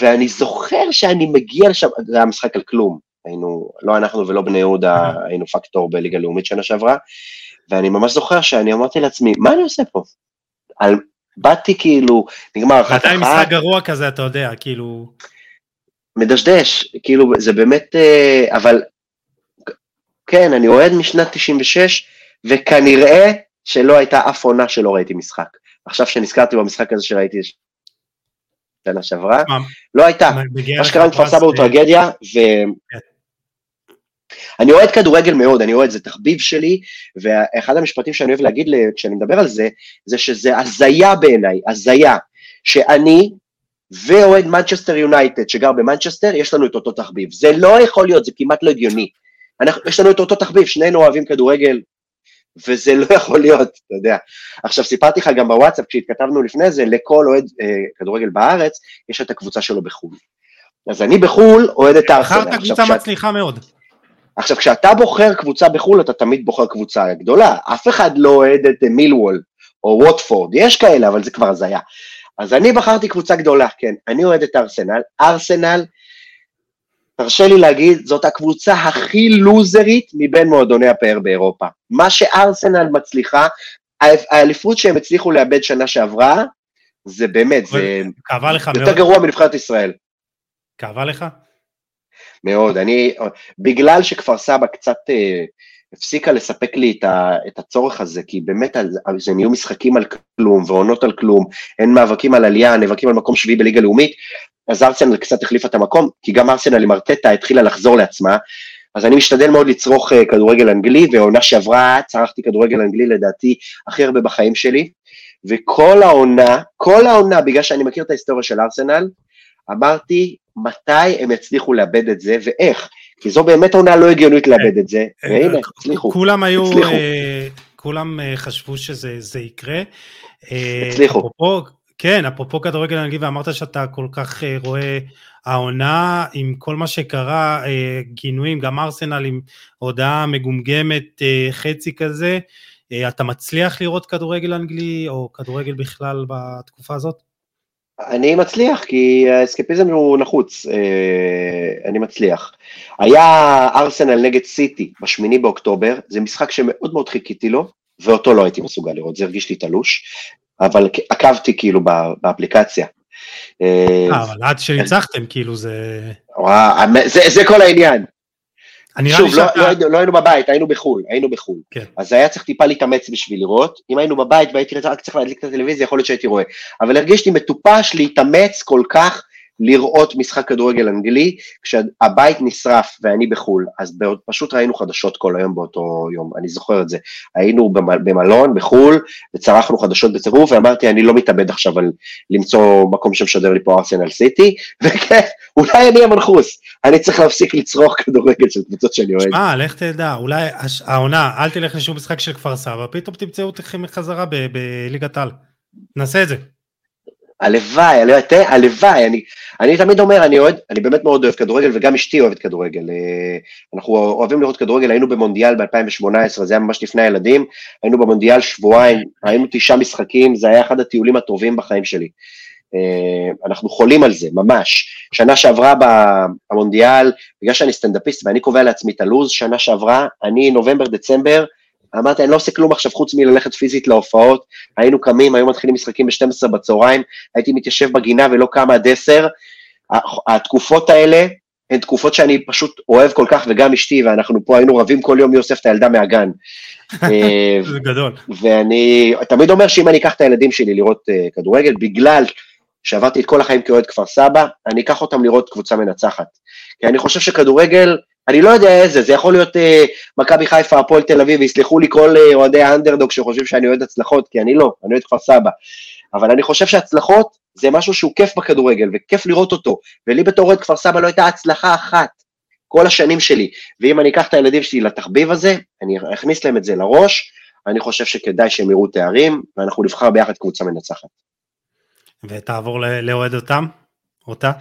ואני זוכר שאני מגיע לשם, זה היה משחק על כלום, היינו, לא אנחנו ולא בני יהודה, היינו פקטור בליגה לאומית שנה שעברה, ואני ממש זוכר שאני אמרתי לעצמי, מה אני עושה פה? על, באתי כאילו, נגמר
אחת אחת. עדיין משחק גרוע כזה, אתה יודע, כאילו...
מדשדש, כאילו, זה באמת, אה, אבל כן, אני אוהד משנת 96, וכנראה שלא הייתה אף עונה שלא ראיתי משחק. עכשיו שנזכרתי במשחק הזה שראיתי שנה שעברה, לא הייתה. מה שקרה עם כפר סבא הוא טרגדיה, ו... כן. אני אוהד כדורגל מאוד, אני אוהד, זה תחביב שלי, ואחד המשפטים שאני אוהב להגיד כשאני מדבר על זה, זה שזה הזיה בעיניי, הזיה, שאני ואוהד מנצ'סטר יונייטד שגר במנצ'סטר, יש לנו את אותו תחביב. זה לא יכול להיות, זה כמעט לא הגיוני. אנחנו, יש לנו את אותו תחביב, שנינו אוהבים כדורגל, וזה לא יכול להיות, אתה יודע. עכשיו, סיפרתי לך גם בוואטסאפ, כשהתכתבנו לפני זה, לכל אוהד אה, כדורגל בארץ, יש את הקבוצה שלו בחו"ל. אז אני בחו"ל אוהד את הארסנל.
בחרת קבוצה מצליחה מאוד.
עכשיו, כשאתה בוחר קבוצה בחו"ל, אתה תמיד בוחר קבוצה גדולה. אף אחד לא אוהד את מילוול או ווטפורד, יש כאלה, אבל זה כבר הזיה. אז אני בחרתי קבוצה גדולה, כן. אני אוהד את ארסנל. ארסנל, תרשה לי להגיד, זאת הקבוצה הכי לוזרית מבין מועדוני הפאר באירופה. מה שארסנל מצליחה, האליפות שהם הצליחו לאבד שנה שעברה, זה באמת, זה יותר גרוע מנבחרת ישראל.
כאבה לך?
מאוד. אני, בגלל שכפר סבא קצת אה, הפסיקה לספק לי את, ה, את הצורך הזה, כי באמת זה נהיו משחקים על כלום ועונות על כלום, אין מאבקים על עלייה, נאבקים על מקום שביעי בליגה לאומית, אז ארסנל קצת החליפה את המקום, כי גם ארסנל עם ארטטה התחילה לחזור לעצמה, אז אני משתדל מאוד לצרוך uh, כדורגל אנגלי, ועונה שעברה צרכתי כדורגל אנגלי לדעתי הכי הרבה בחיים שלי, וכל העונה, כל העונה, בגלל שאני מכיר את ההיסטוריה של ארסנל, אמרתי, מתי הם יצליחו לאבד את זה ואיך, כי זו באמת עונה לא הגיונית לאבד את זה, אה, והנה, הצליחו.
כולם היו, הצליחו. אה, כולם אה, חשבו שזה יקרה.
הצליחו.
כן, אפרופו כדורגל אנגלי, ואמרת שאתה כל כך אה, רואה העונה עם כל מה שקרה, אה, גינויים, גם ארסנל עם הודעה מגומגמת, אה, חצי כזה, אתה מצליח לראות כדורגל אנגלי או כדורגל בכלל בתקופה הזאת?
אני מצליח, כי האסקפיזם הוא נחוץ, אני מצליח. היה ארסנל נגד סיטי בשמיני באוקטובר, זה משחק שמאוד מאוד חיכיתי לו, ואותו לא הייתי מסוגל לראות, זה הרגיש לי תלוש. אבל עקבתי כאילו באפליקציה.
אה, אבל עד שניצחתם, כאילו זה...
זה כל העניין. שוב, לא, לא, לא היינו בבית, היינו בחו"ל, היינו בחו"ל. כן. אז היה צריך טיפה להתאמץ בשביל לראות. אם היינו בבית והייתי רק צריך להדליק את הטלוויזיה, יכול להיות שהייתי רואה. אבל הרגישתי מטופש להתאמץ כל כך לראות משחק כדורגל אנגלי, כשהבית נשרף ואני בחו"ל, אז פשוט ראינו חדשות כל היום באותו יום, אני זוכר את זה. היינו במלון בחו"ל, וצרחנו חדשות בצירוף, ואמרתי, אני לא מתאבד עכשיו על למצוא מקום שמשדר לי פה ארסנל סיטי, וכן, אולי אני המנחוס, אני צריך להפסיק לצרוך כדורגל של קבוצות שאני אוהד.
שמע, לך תדע, אולי העונה, אל תלך לשום משחק של כפר סבא, פתאום תמצאו אתכם חזרה בליגת על. נעשה את זה.
הלוואי, הלוואי, אני, אני תמיד אומר, אני אוהד, אני באמת מאוד אוהב כדורגל, וגם אשתי אוהבת כדורגל. אה, אנחנו אוהבים לראות כדורגל, היינו במונדיאל ב-2018, זה היה ממש לפני הילדים, היינו במונדיאל שבועיים, היינו תשעה משחקים, זה היה אחד הטיולים הטובים בחיים שלי. אה, אנחנו חולים על זה, ממש. שנה שעברה במונדיאל, בגלל שאני סטנדאפיסט ואני קובע לעצמי את הלו"ז, שנה שעברה, אני נובמבר, דצמבר, אמרתי, אני לא עושה כלום עכשיו חוץ מללכת פיזית להופעות, היינו קמים, היו מתחילים משחקים ב-12 בצהריים, הייתי מתיישב בגינה ולא קם עד 10. התקופות האלה הן תקופות שאני פשוט אוהב כל כך, וגם אשתי, ואנחנו פה היינו רבים כל יום יוסף את הילדה מהגן.
זה גדול.
ואני תמיד אומר שאם אני אקח את הילדים שלי לראות uh, כדורגל, בגלל שעברתי את כל החיים כאוהד כפר סבא, אני אקח אותם לראות קבוצה מנצחת. כי אני חושב שכדורגל אני לא יודע איזה, זה יכול להיות אה, מכבי חיפה, הפועל תל אביב, יסלחו לי כל אה, אוהדי האנדרדוג שחושבים שאני אוהד הצלחות, כי אני לא, אני אוהד כפר סבא. אבל אני חושב שהצלחות זה משהו שהוא כיף בכדורגל, וכיף לראות אותו. ולי בתור אוהד כפר סבא לא הייתה הצלחה אחת כל השנים שלי. ואם אני אקח את הילדים שלי לתחביב הזה, אני אכניס להם את זה לראש, אני חושב שכדאי שהם יראו תארים, ואנחנו נבחר ביחד קבוצה מנצחת.
ותעבור לאוהד אותם? אותה?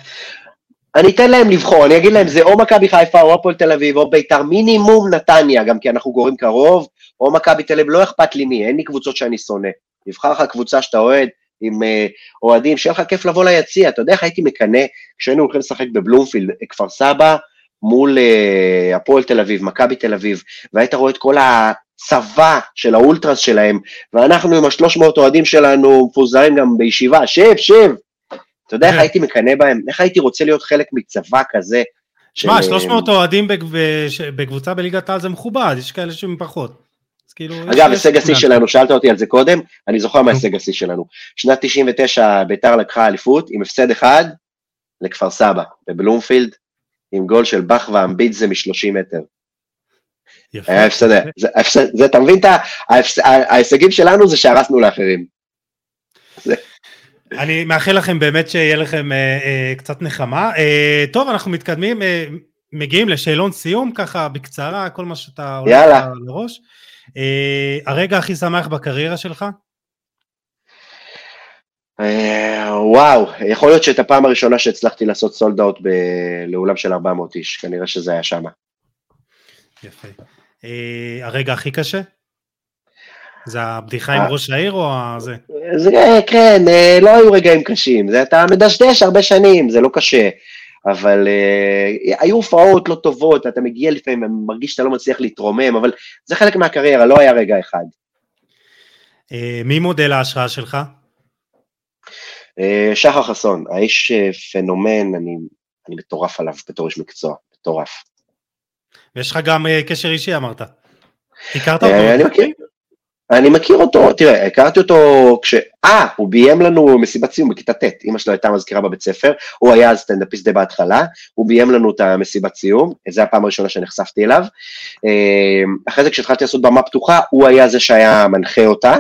אני אתן להם לבחור, אני אגיד להם זה או מכבי חיפה או הפועל תל אביב או בית"ר, מינימום נתניה, גם כי אנחנו גורים קרוב, או מכבי תל אביב, לא אכפת לי מי, אין לי קבוצות שאני שונא. נבחר לך קבוצה שאתה אוהד, עם uh, אוהדים, שיהיה לך כיף לבוא ליציע, אתה יודע איך הייתי מקנא כשהיינו הולכים לשחק בבלומפילד, כפר סבא, מול uh, הפועל תל אביב, מכבי תל אביב, והיית רואה את כל הצבא של האולטרס שלהם, ואנחנו עם השלוש מאות אוהדים שלנו מפוזרים גם בישיבה, שב, שב, אתה יודע איך כן. הייתי מקנא בהם? איך הייתי רוצה להיות חלק מצבא כזה?
שמע, 300 אוהדים בקבוצה בליגת העל זה מכובד, יש כאלה שהם פחות.
כאילו, אגב, הישג השיא שלנו, שאלת אותי על זה קודם, אני זוכר מה ההישג השיא שלנו. שנת 99 ביתר לקחה אליפות עם הפסד אחד לכפר סבא, בבלומפילד, עם גול של בכר ואמבידזה מ-30 מטר. יפה. היה הפסד, זה, אתה מבין את ההישגים שלנו זה שהרסנו לאחרים.
אני מאחל לכם באמת שיהיה לכם אה, אה, קצת נחמה. אה, טוב, אנחנו מתקדמים, אה, מגיעים לשאלון סיום, ככה בקצרה, כל מה שאתה
הולך
לראש. אה, הרגע הכי שמח בקריירה שלך?
אה, וואו, יכול להיות שאת הפעם הראשונה שהצלחתי לעשות סולד אאוט לאולם של 400 איש, כנראה שזה היה שמה.
יפה. אה, הרגע הכי קשה? זה הבדיחה עם אה. ראש העיר או זה?
זה כן, אה, לא היו רגעים קשים, זה אתה מדשדש הרבה שנים, זה לא קשה. אבל uh, היו הופעות לא טובות, אתה מגיע לפעמים, מרגיש שאתה לא מצליח להתרומם, אבל זה חלק מהקריירה, לא היה רגע אחד.
Uh, מי מודל ההשראה שלך?
Uh, שחר חסון, האיש uh, פנומן, אני, אני מטורף עליו בתור איש מקצוע, מטורף.
ויש לך גם uh, קשר אישי אמרת. הכרת אותו?
אני מכיר, אני מכיר אותו, תראה, הכרתי אותו כש... אה, הוא ביים לנו מסיבת סיום בכיתה ט', אמא שלו הייתה מזכירה בבית ספר, הוא היה אז סטנדאפיסט די בהתחלה, הוא ביים לנו את המסיבת סיום, זו הפעם הראשונה שנחשפתי אליו. אמ, אחרי זה כשהתחלתי לעשות במה פתוחה, הוא היה זה שהיה מנחה אותה,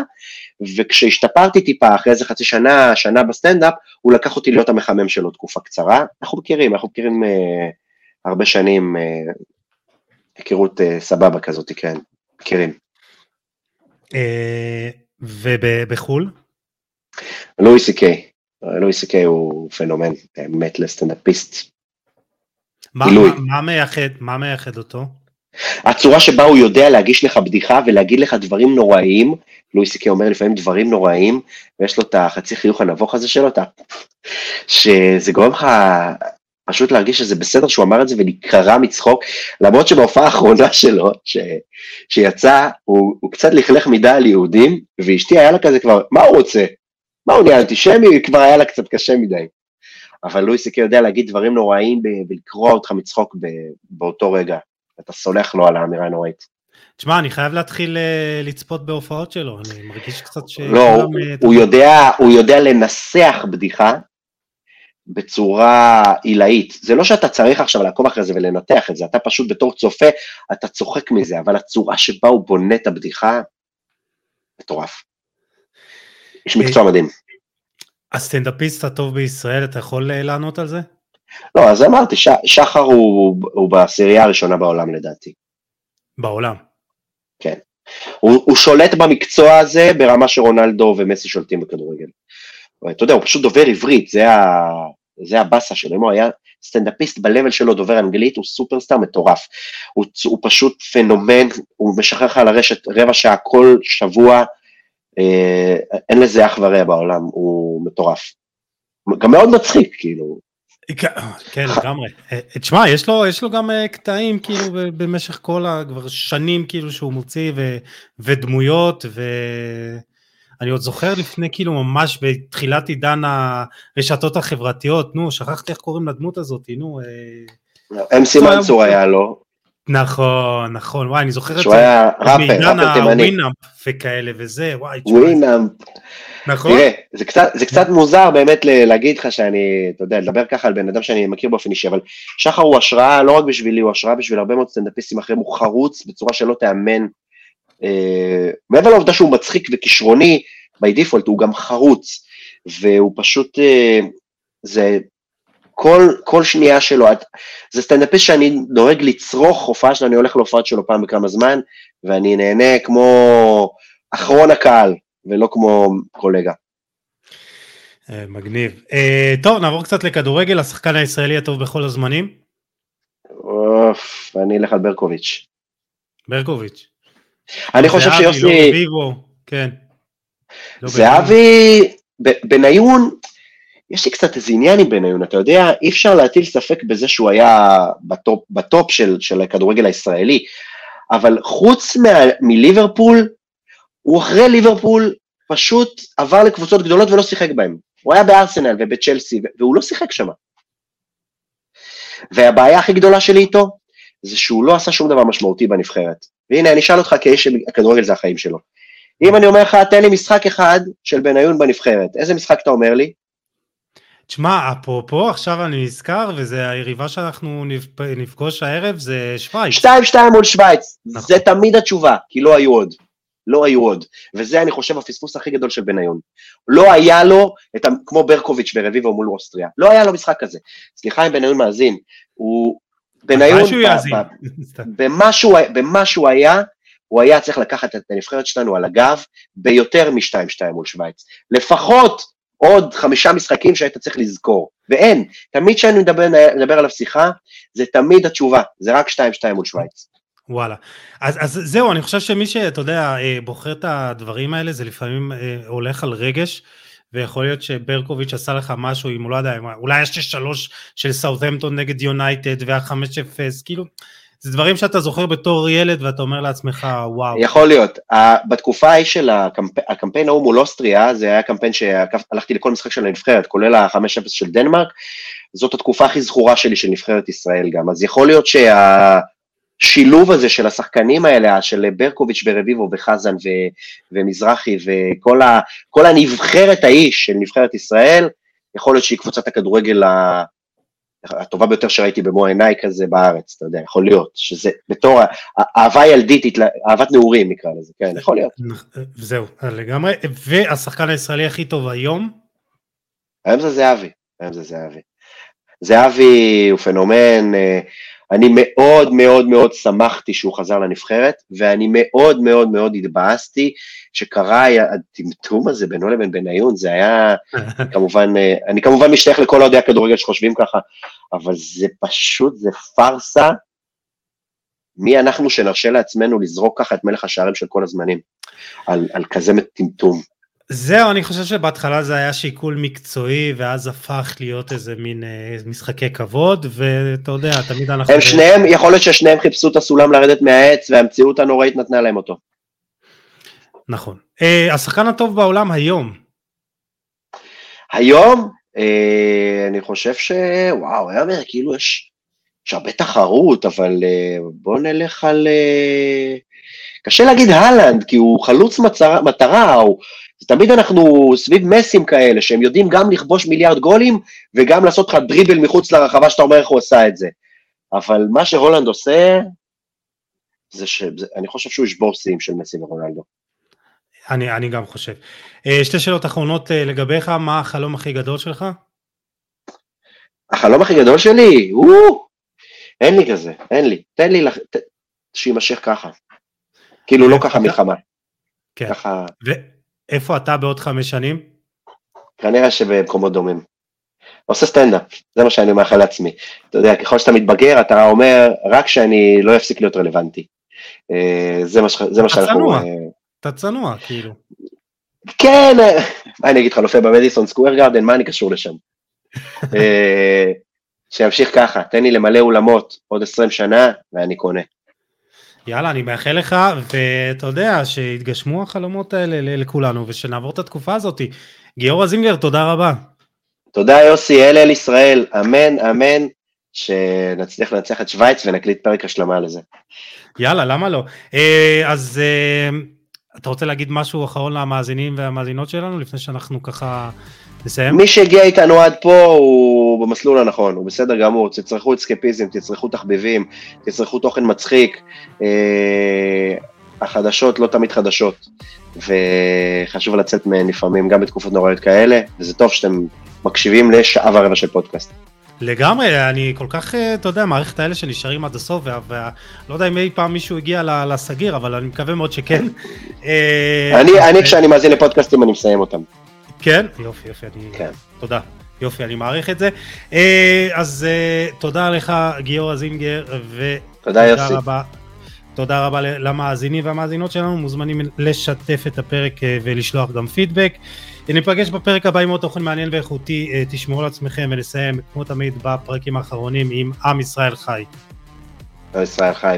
וכשהשתפרתי טיפה, אחרי איזה חצי שנה, שנה בסטנדאפ, הוא לקח אותי להיות המחמם שלו תקופה קצרה. אנחנו מכירים, אנחנו מכירים אה, הרבה שנים, אה, היכרות אה, סבבה כזאת, כן, מכירים.
אה, ובחו"ל?
לואי סי קיי. לואי סי קיי הוא פנומן, באמת לסטנדאפיסט.
מה,
גילוי.
מה, מה, מייחד, מה מייחד אותו?
הצורה שבה הוא יודע להגיש לך בדיחה ולהגיד לך דברים נוראיים, לואי סי קיי אומר לפעמים דברים נוראיים, ויש לו את החצי חיוך הנבוך הזה שלו, אתה- שזה גורם לך פשוט להרגיש שזה בסדר שהוא אמר את זה ולהיקרע מצחוק, למרות שבהופעה האחרונה שלו, ש, שיצא, הוא, הוא קצת לכלך מדי על יהודים, ואשתי היה לה כזה כבר, מה הוא רוצה? מה הוא נהיה אנטישמי? כבר היה לה קצת קשה מדי. אבל לואי סי קיי יודע להגיד דברים נוראיים ב- ולקרוע אותך מצחוק ב- באותו רגע. אתה סולח לו על האמירה הנוראית.
תשמע, אני חייב להתחיל אה, לצפות בהופעות שלו, אני מרגיש קצת ש...
לא, הוא,
אה,
הוא, יודע, הוא יודע לנסח בדיחה בצורה עילאית. זה לא שאתה צריך עכשיו לעקוב אחרי זה ולנתח את זה, אתה פשוט בתור צופה, אתה צוחק מזה, אבל הצורה שבה הוא בונה את הבדיחה, מטורף. איש מקצוע מדהים.
הסטנדאפיסט הטוב בישראל, אתה יכול אה, לענות על זה?
לא, אז אמרתי, ש, שחר הוא, הוא בעשירייה הראשונה בעולם לדעתי.
בעולם.
הוא, הוא שולט במקצוע הזה ברמה שרונלדו ומסי שולטים בכדורגל. אתה יודע, הוא פשוט דובר עברית, זה, ה, זה הבאסה שלו, אם הוא היה סטנדאפיסט ב-level שלו דובר אנגלית, הוא סופרסטאר מטורף. הוא, הוא פשוט פנומן, הוא משחרר לך על הרשת רבע שעה כל שבוע, אה, אין לזה אח ורע בעולם, הוא מטורף. גם מאוד מצחיק, כאילו.
כן, לגמרי. אה, תשמע, יש לו, יש לו גם אה, קטעים כאילו במשך כל ה... כבר שנים כאילו שהוא מוציא ו, ודמויות ואני עוד זוכר לפני כאילו ממש בתחילת עידן הרשתות החברתיות, נו, שכחתי איך קוראים לדמות הזאת, נו. אה,
MC מנצור היה לו,
נכון, נכון, וואי, אני זוכר את
שהוא
זה.
היה ראפר, ראפר תימני.
ה Winamp וכאלה וזה, וואי,
Winamp.
נכון?
תראה, זה קצת, זה קצת מוזר באמת להגיד לך שאני, אתה יודע, לדבר ככה על בן אדם שאני מכיר באופן אישי, אבל שחר הוא השראה לא רק בשבילי, הוא השראה בשביל הרבה מאוד סטנדאפיסטים אחרים, הוא חרוץ בצורה שלא תיאמן. אה, מעבר לעובדה שהוא מצחיק וכישרוני, by default הוא גם חרוץ, והוא פשוט, אה, זה, כל, כל שנייה שלו, זה סטנדאפיסט שאני דואג לצרוך הופעה שלו, אני הולך להופעה שלו פעם בכמה זמן, ואני נהנה כמו אחרון הקהל, ולא כמו קולגה.
אה, מגניב. טוב, נעבור קצת לכדורגל, השחקן הישראלי הטוב בכל הזמנים,
אוף, אני אלך על ברקוביץ'.
ברקוביץ'.
אני חושב
זהבי, לא
שיוסי,
כן. לא
זהבי, בניון, יש לי קצת איזה עניין עם בניון, אתה יודע, אי אפשר להטיל ספק בזה שהוא היה בטופ, בטופ של, של הכדורגל הישראלי, אבל חוץ מה, מליברפול, הוא אחרי ליברפול פשוט עבר לקבוצות גדולות ולא שיחק בהן. הוא היה בארסנל ובצ'לסי, והוא לא שיחק שם. והבעיה הכי גדולה שלי איתו, זה שהוא לא עשה שום דבר משמעותי בנבחרת. והנה, אני אשאל אותך כאיש שהכדורגל זה החיים שלו. אם אני אומר לך, תן לי משחק אחד של בניון בנבחרת, איזה משחק אתה אומר לי?
תשמע, אפרופו, עכשיו אני נזכר, וזה היריבה שאנחנו נפ- נפגוש הערב, זה שווייץ.
2-2 מול שווייץ,
נכון.
זה תמיד התשובה, כי לא היו עוד. לא היו עוד. וזה, אני חושב, הפספוס הכי גדול של בניון. לא היה לו, את. כמו ברקוביץ' ורביבו מול אוסטריה, לא היה לו משחק כזה. סליחה אם בניון מאזין, הוא... בניון,
שהוא,
במה שהוא היה, הוא היה צריך לקחת את הנבחרת שלנו על הגב ביותר מ-2-2 מול שווייץ. לפחות עוד חמישה משחקים שהיית צריך לזכור. ואין, תמיד כשאני מדבר, מדבר עליו שיחה, זה תמיד התשובה, זה רק 2-2 מול שווייץ.
וואלה. אז, אז זהו, אני חושב שמי שאתה יודע, אה, בוחר את הדברים האלה, זה לפעמים אה, הולך על רגש, ויכול להיות שברקוביץ' עשה לך משהו, אם הוא לא יודע, אולי יש שלוש של סאות'המפטון נגד יונייטד, והחמש אפס, כאילו, זה דברים שאתה זוכר בתור ילד, ואתה אומר לעצמך, וואו.
יכול להיות. בתקופה ההיא של הקמפ... הקמפיין ההוא מול אוסטריה, זה היה קמפיין שהלכתי לכל משחק של הנבחרת, כולל ה-5-0 של דנמרק, זאת התקופה הכי זכורה שלי של נבחרת ישראל גם. אז יכול להיות שהשילוב הזה של השחקנים האלה, של ברקוביץ' ורביבו וחזן ו... ומזרחי וכל ה... כל הנבחרת האיש של נבחרת ישראל, יכול להיות שהיא קבוצת הכדורגל ה... הטובה ביותר שראיתי במו עיניי כזה בארץ, אתה יודע, יכול להיות, שזה בתור אהבה ילדית, אהבת נעורים נקרא לזה, כן, יכול להיות.
זהו, לגמרי. והשחקן הישראלי הכי טוב היום,
היום זה זהבי, היום זה זהבי. זהבי הוא פנומן, אה, אני מאוד מאוד מאוד שמחתי שהוא חזר לנבחרת, ואני מאוד מאוד מאוד התבאסתי שקרה הטמטום הזה בינו לבין בניון, זה היה כמובן, אה, אני כמובן משתייך לכל אוהדי הכדורגל שחושבים ככה, אבל זה פשוט, זה פארסה. מי אנחנו שנרשה לעצמנו לזרוק ככה את מלך השערים של כל הזמנים, על, על כזה טמטום.
זהו, אני חושב שבהתחלה זה היה שיקול מקצועי, ואז הפך להיות איזה מין אה, משחקי כבוד, ואתה יודע, תמיד אנחנו...
הם שניהם, יכול להיות ששניהם חיפשו את הסולם לרדת מהעץ, והמציאות הנוראית נתנה להם אותו.
נכון. אה, השחקן הטוב בעולם היום.
היום, אה, אני חושב ש... וואו, היה אומר, כאילו יש, יש הרבה תחרות, אבל אה, בוא נלך על... אה, קשה להגיד הלנד, כי הוא חלוץ מצרה, מטרה, הוא תמיד אנחנו סביב מסים כאלה, שהם יודעים גם לכבוש מיליארד גולים, וגם לעשות לך דריבל מחוץ לרחבה שאתה אומר איך הוא עשה את זה. אבל מה שהולנד עושה, זה שאני חושב שהוא ישבור שיאים של מסי ורונלדו.
אני, אני גם חושב. אה, שתי שאלות אחרונות אה, לגביך, מה החלום הכי גדול שלך?
החלום הכי גדול שלי? או, אין לי כזה, אין לי. תן לי, ת, שיימשך ככה. כאילו לא ככה מלחמה.
כן. ככה... איפה אתה בעוד חמש שנים?
כנראה שבמקומות דומים. עושה סטנדאפ, זה מה שאני מאחל לעצמי. אתה יודע, ככל שאתה מתבגר, אתה אומר, רק שאני לא אפסיק להיות רלוונטי. אה, זה מה, זה מה שאנחנו... צנוע,
אה, אתה צנוע, כאילו.
כן, אה, מה אני אגיד לך, נופל במדיסון סקוויר גרדן, מה אני קשור לשם? שימשיך ככה, תן לי למלא אולמות עוד 20 שנה, ואני קונה.
יאללה, אני מאחל לך, ואתה יודע, שיתגשמו החלומות האלה לכולנו, ושנעבור את התקופה הזאת. גיורא זינגר, תודה רבה.
תודה יוסי, אל אל ישראל, אמן, אמן, שנצליח לנצח את שווייץ ונקליט פרק השלמה לזה.
יאללה, למה לא? אה, אז אה, אתה רוצה להגיד משהו אחרון למאזינים והמאזינות שלנו, לפני שאנחנו ככה נסיים?
מי שהגיע איתנו עד פה הוא במסלול הנכון, הוא בסדר גמור, תצרכו אסקפיזם, תצרכו תחביבים, תצרכו תוכן מצחיק, אה, החדשות לא תמיד חדשות, וחשוב לצאת מהן לפעמים, גם בתקופות נוראיות כאלה, וזה טוב שאתם מקשיבים לשעה ורבע של פודקאסט.
לגמרי, אני כל כך, אה, אתה יודע, מעריך את האלה שנשארים עד הסוף, ולא יודע אם אי פעם מישהו הגיע לסגיר, אבל אני מקווה מאוד שכן.
אה, אני, כשאני מאזין לפודקאסטים, אני מסיים אותם.
כן? יופי, יופי, אני... כן. תודה. יופי, אני מעריך את זה. אה, אז תודה לך, גיורא זינגר,
ותודה יוסי.
רבה. תודה רבה למאזינים והמאזינות שלנו, מוזמנים לשתף את הפרק ולשלוח גם פידבק. ניפגש בפרק הבא עם עוד תוכן מעניין ואיכותי, אה, תשמעו על עצמכם ונסיים כמו תמיד בפרקים האחרונים עם עם ישראל חי.
עם ישראל חי.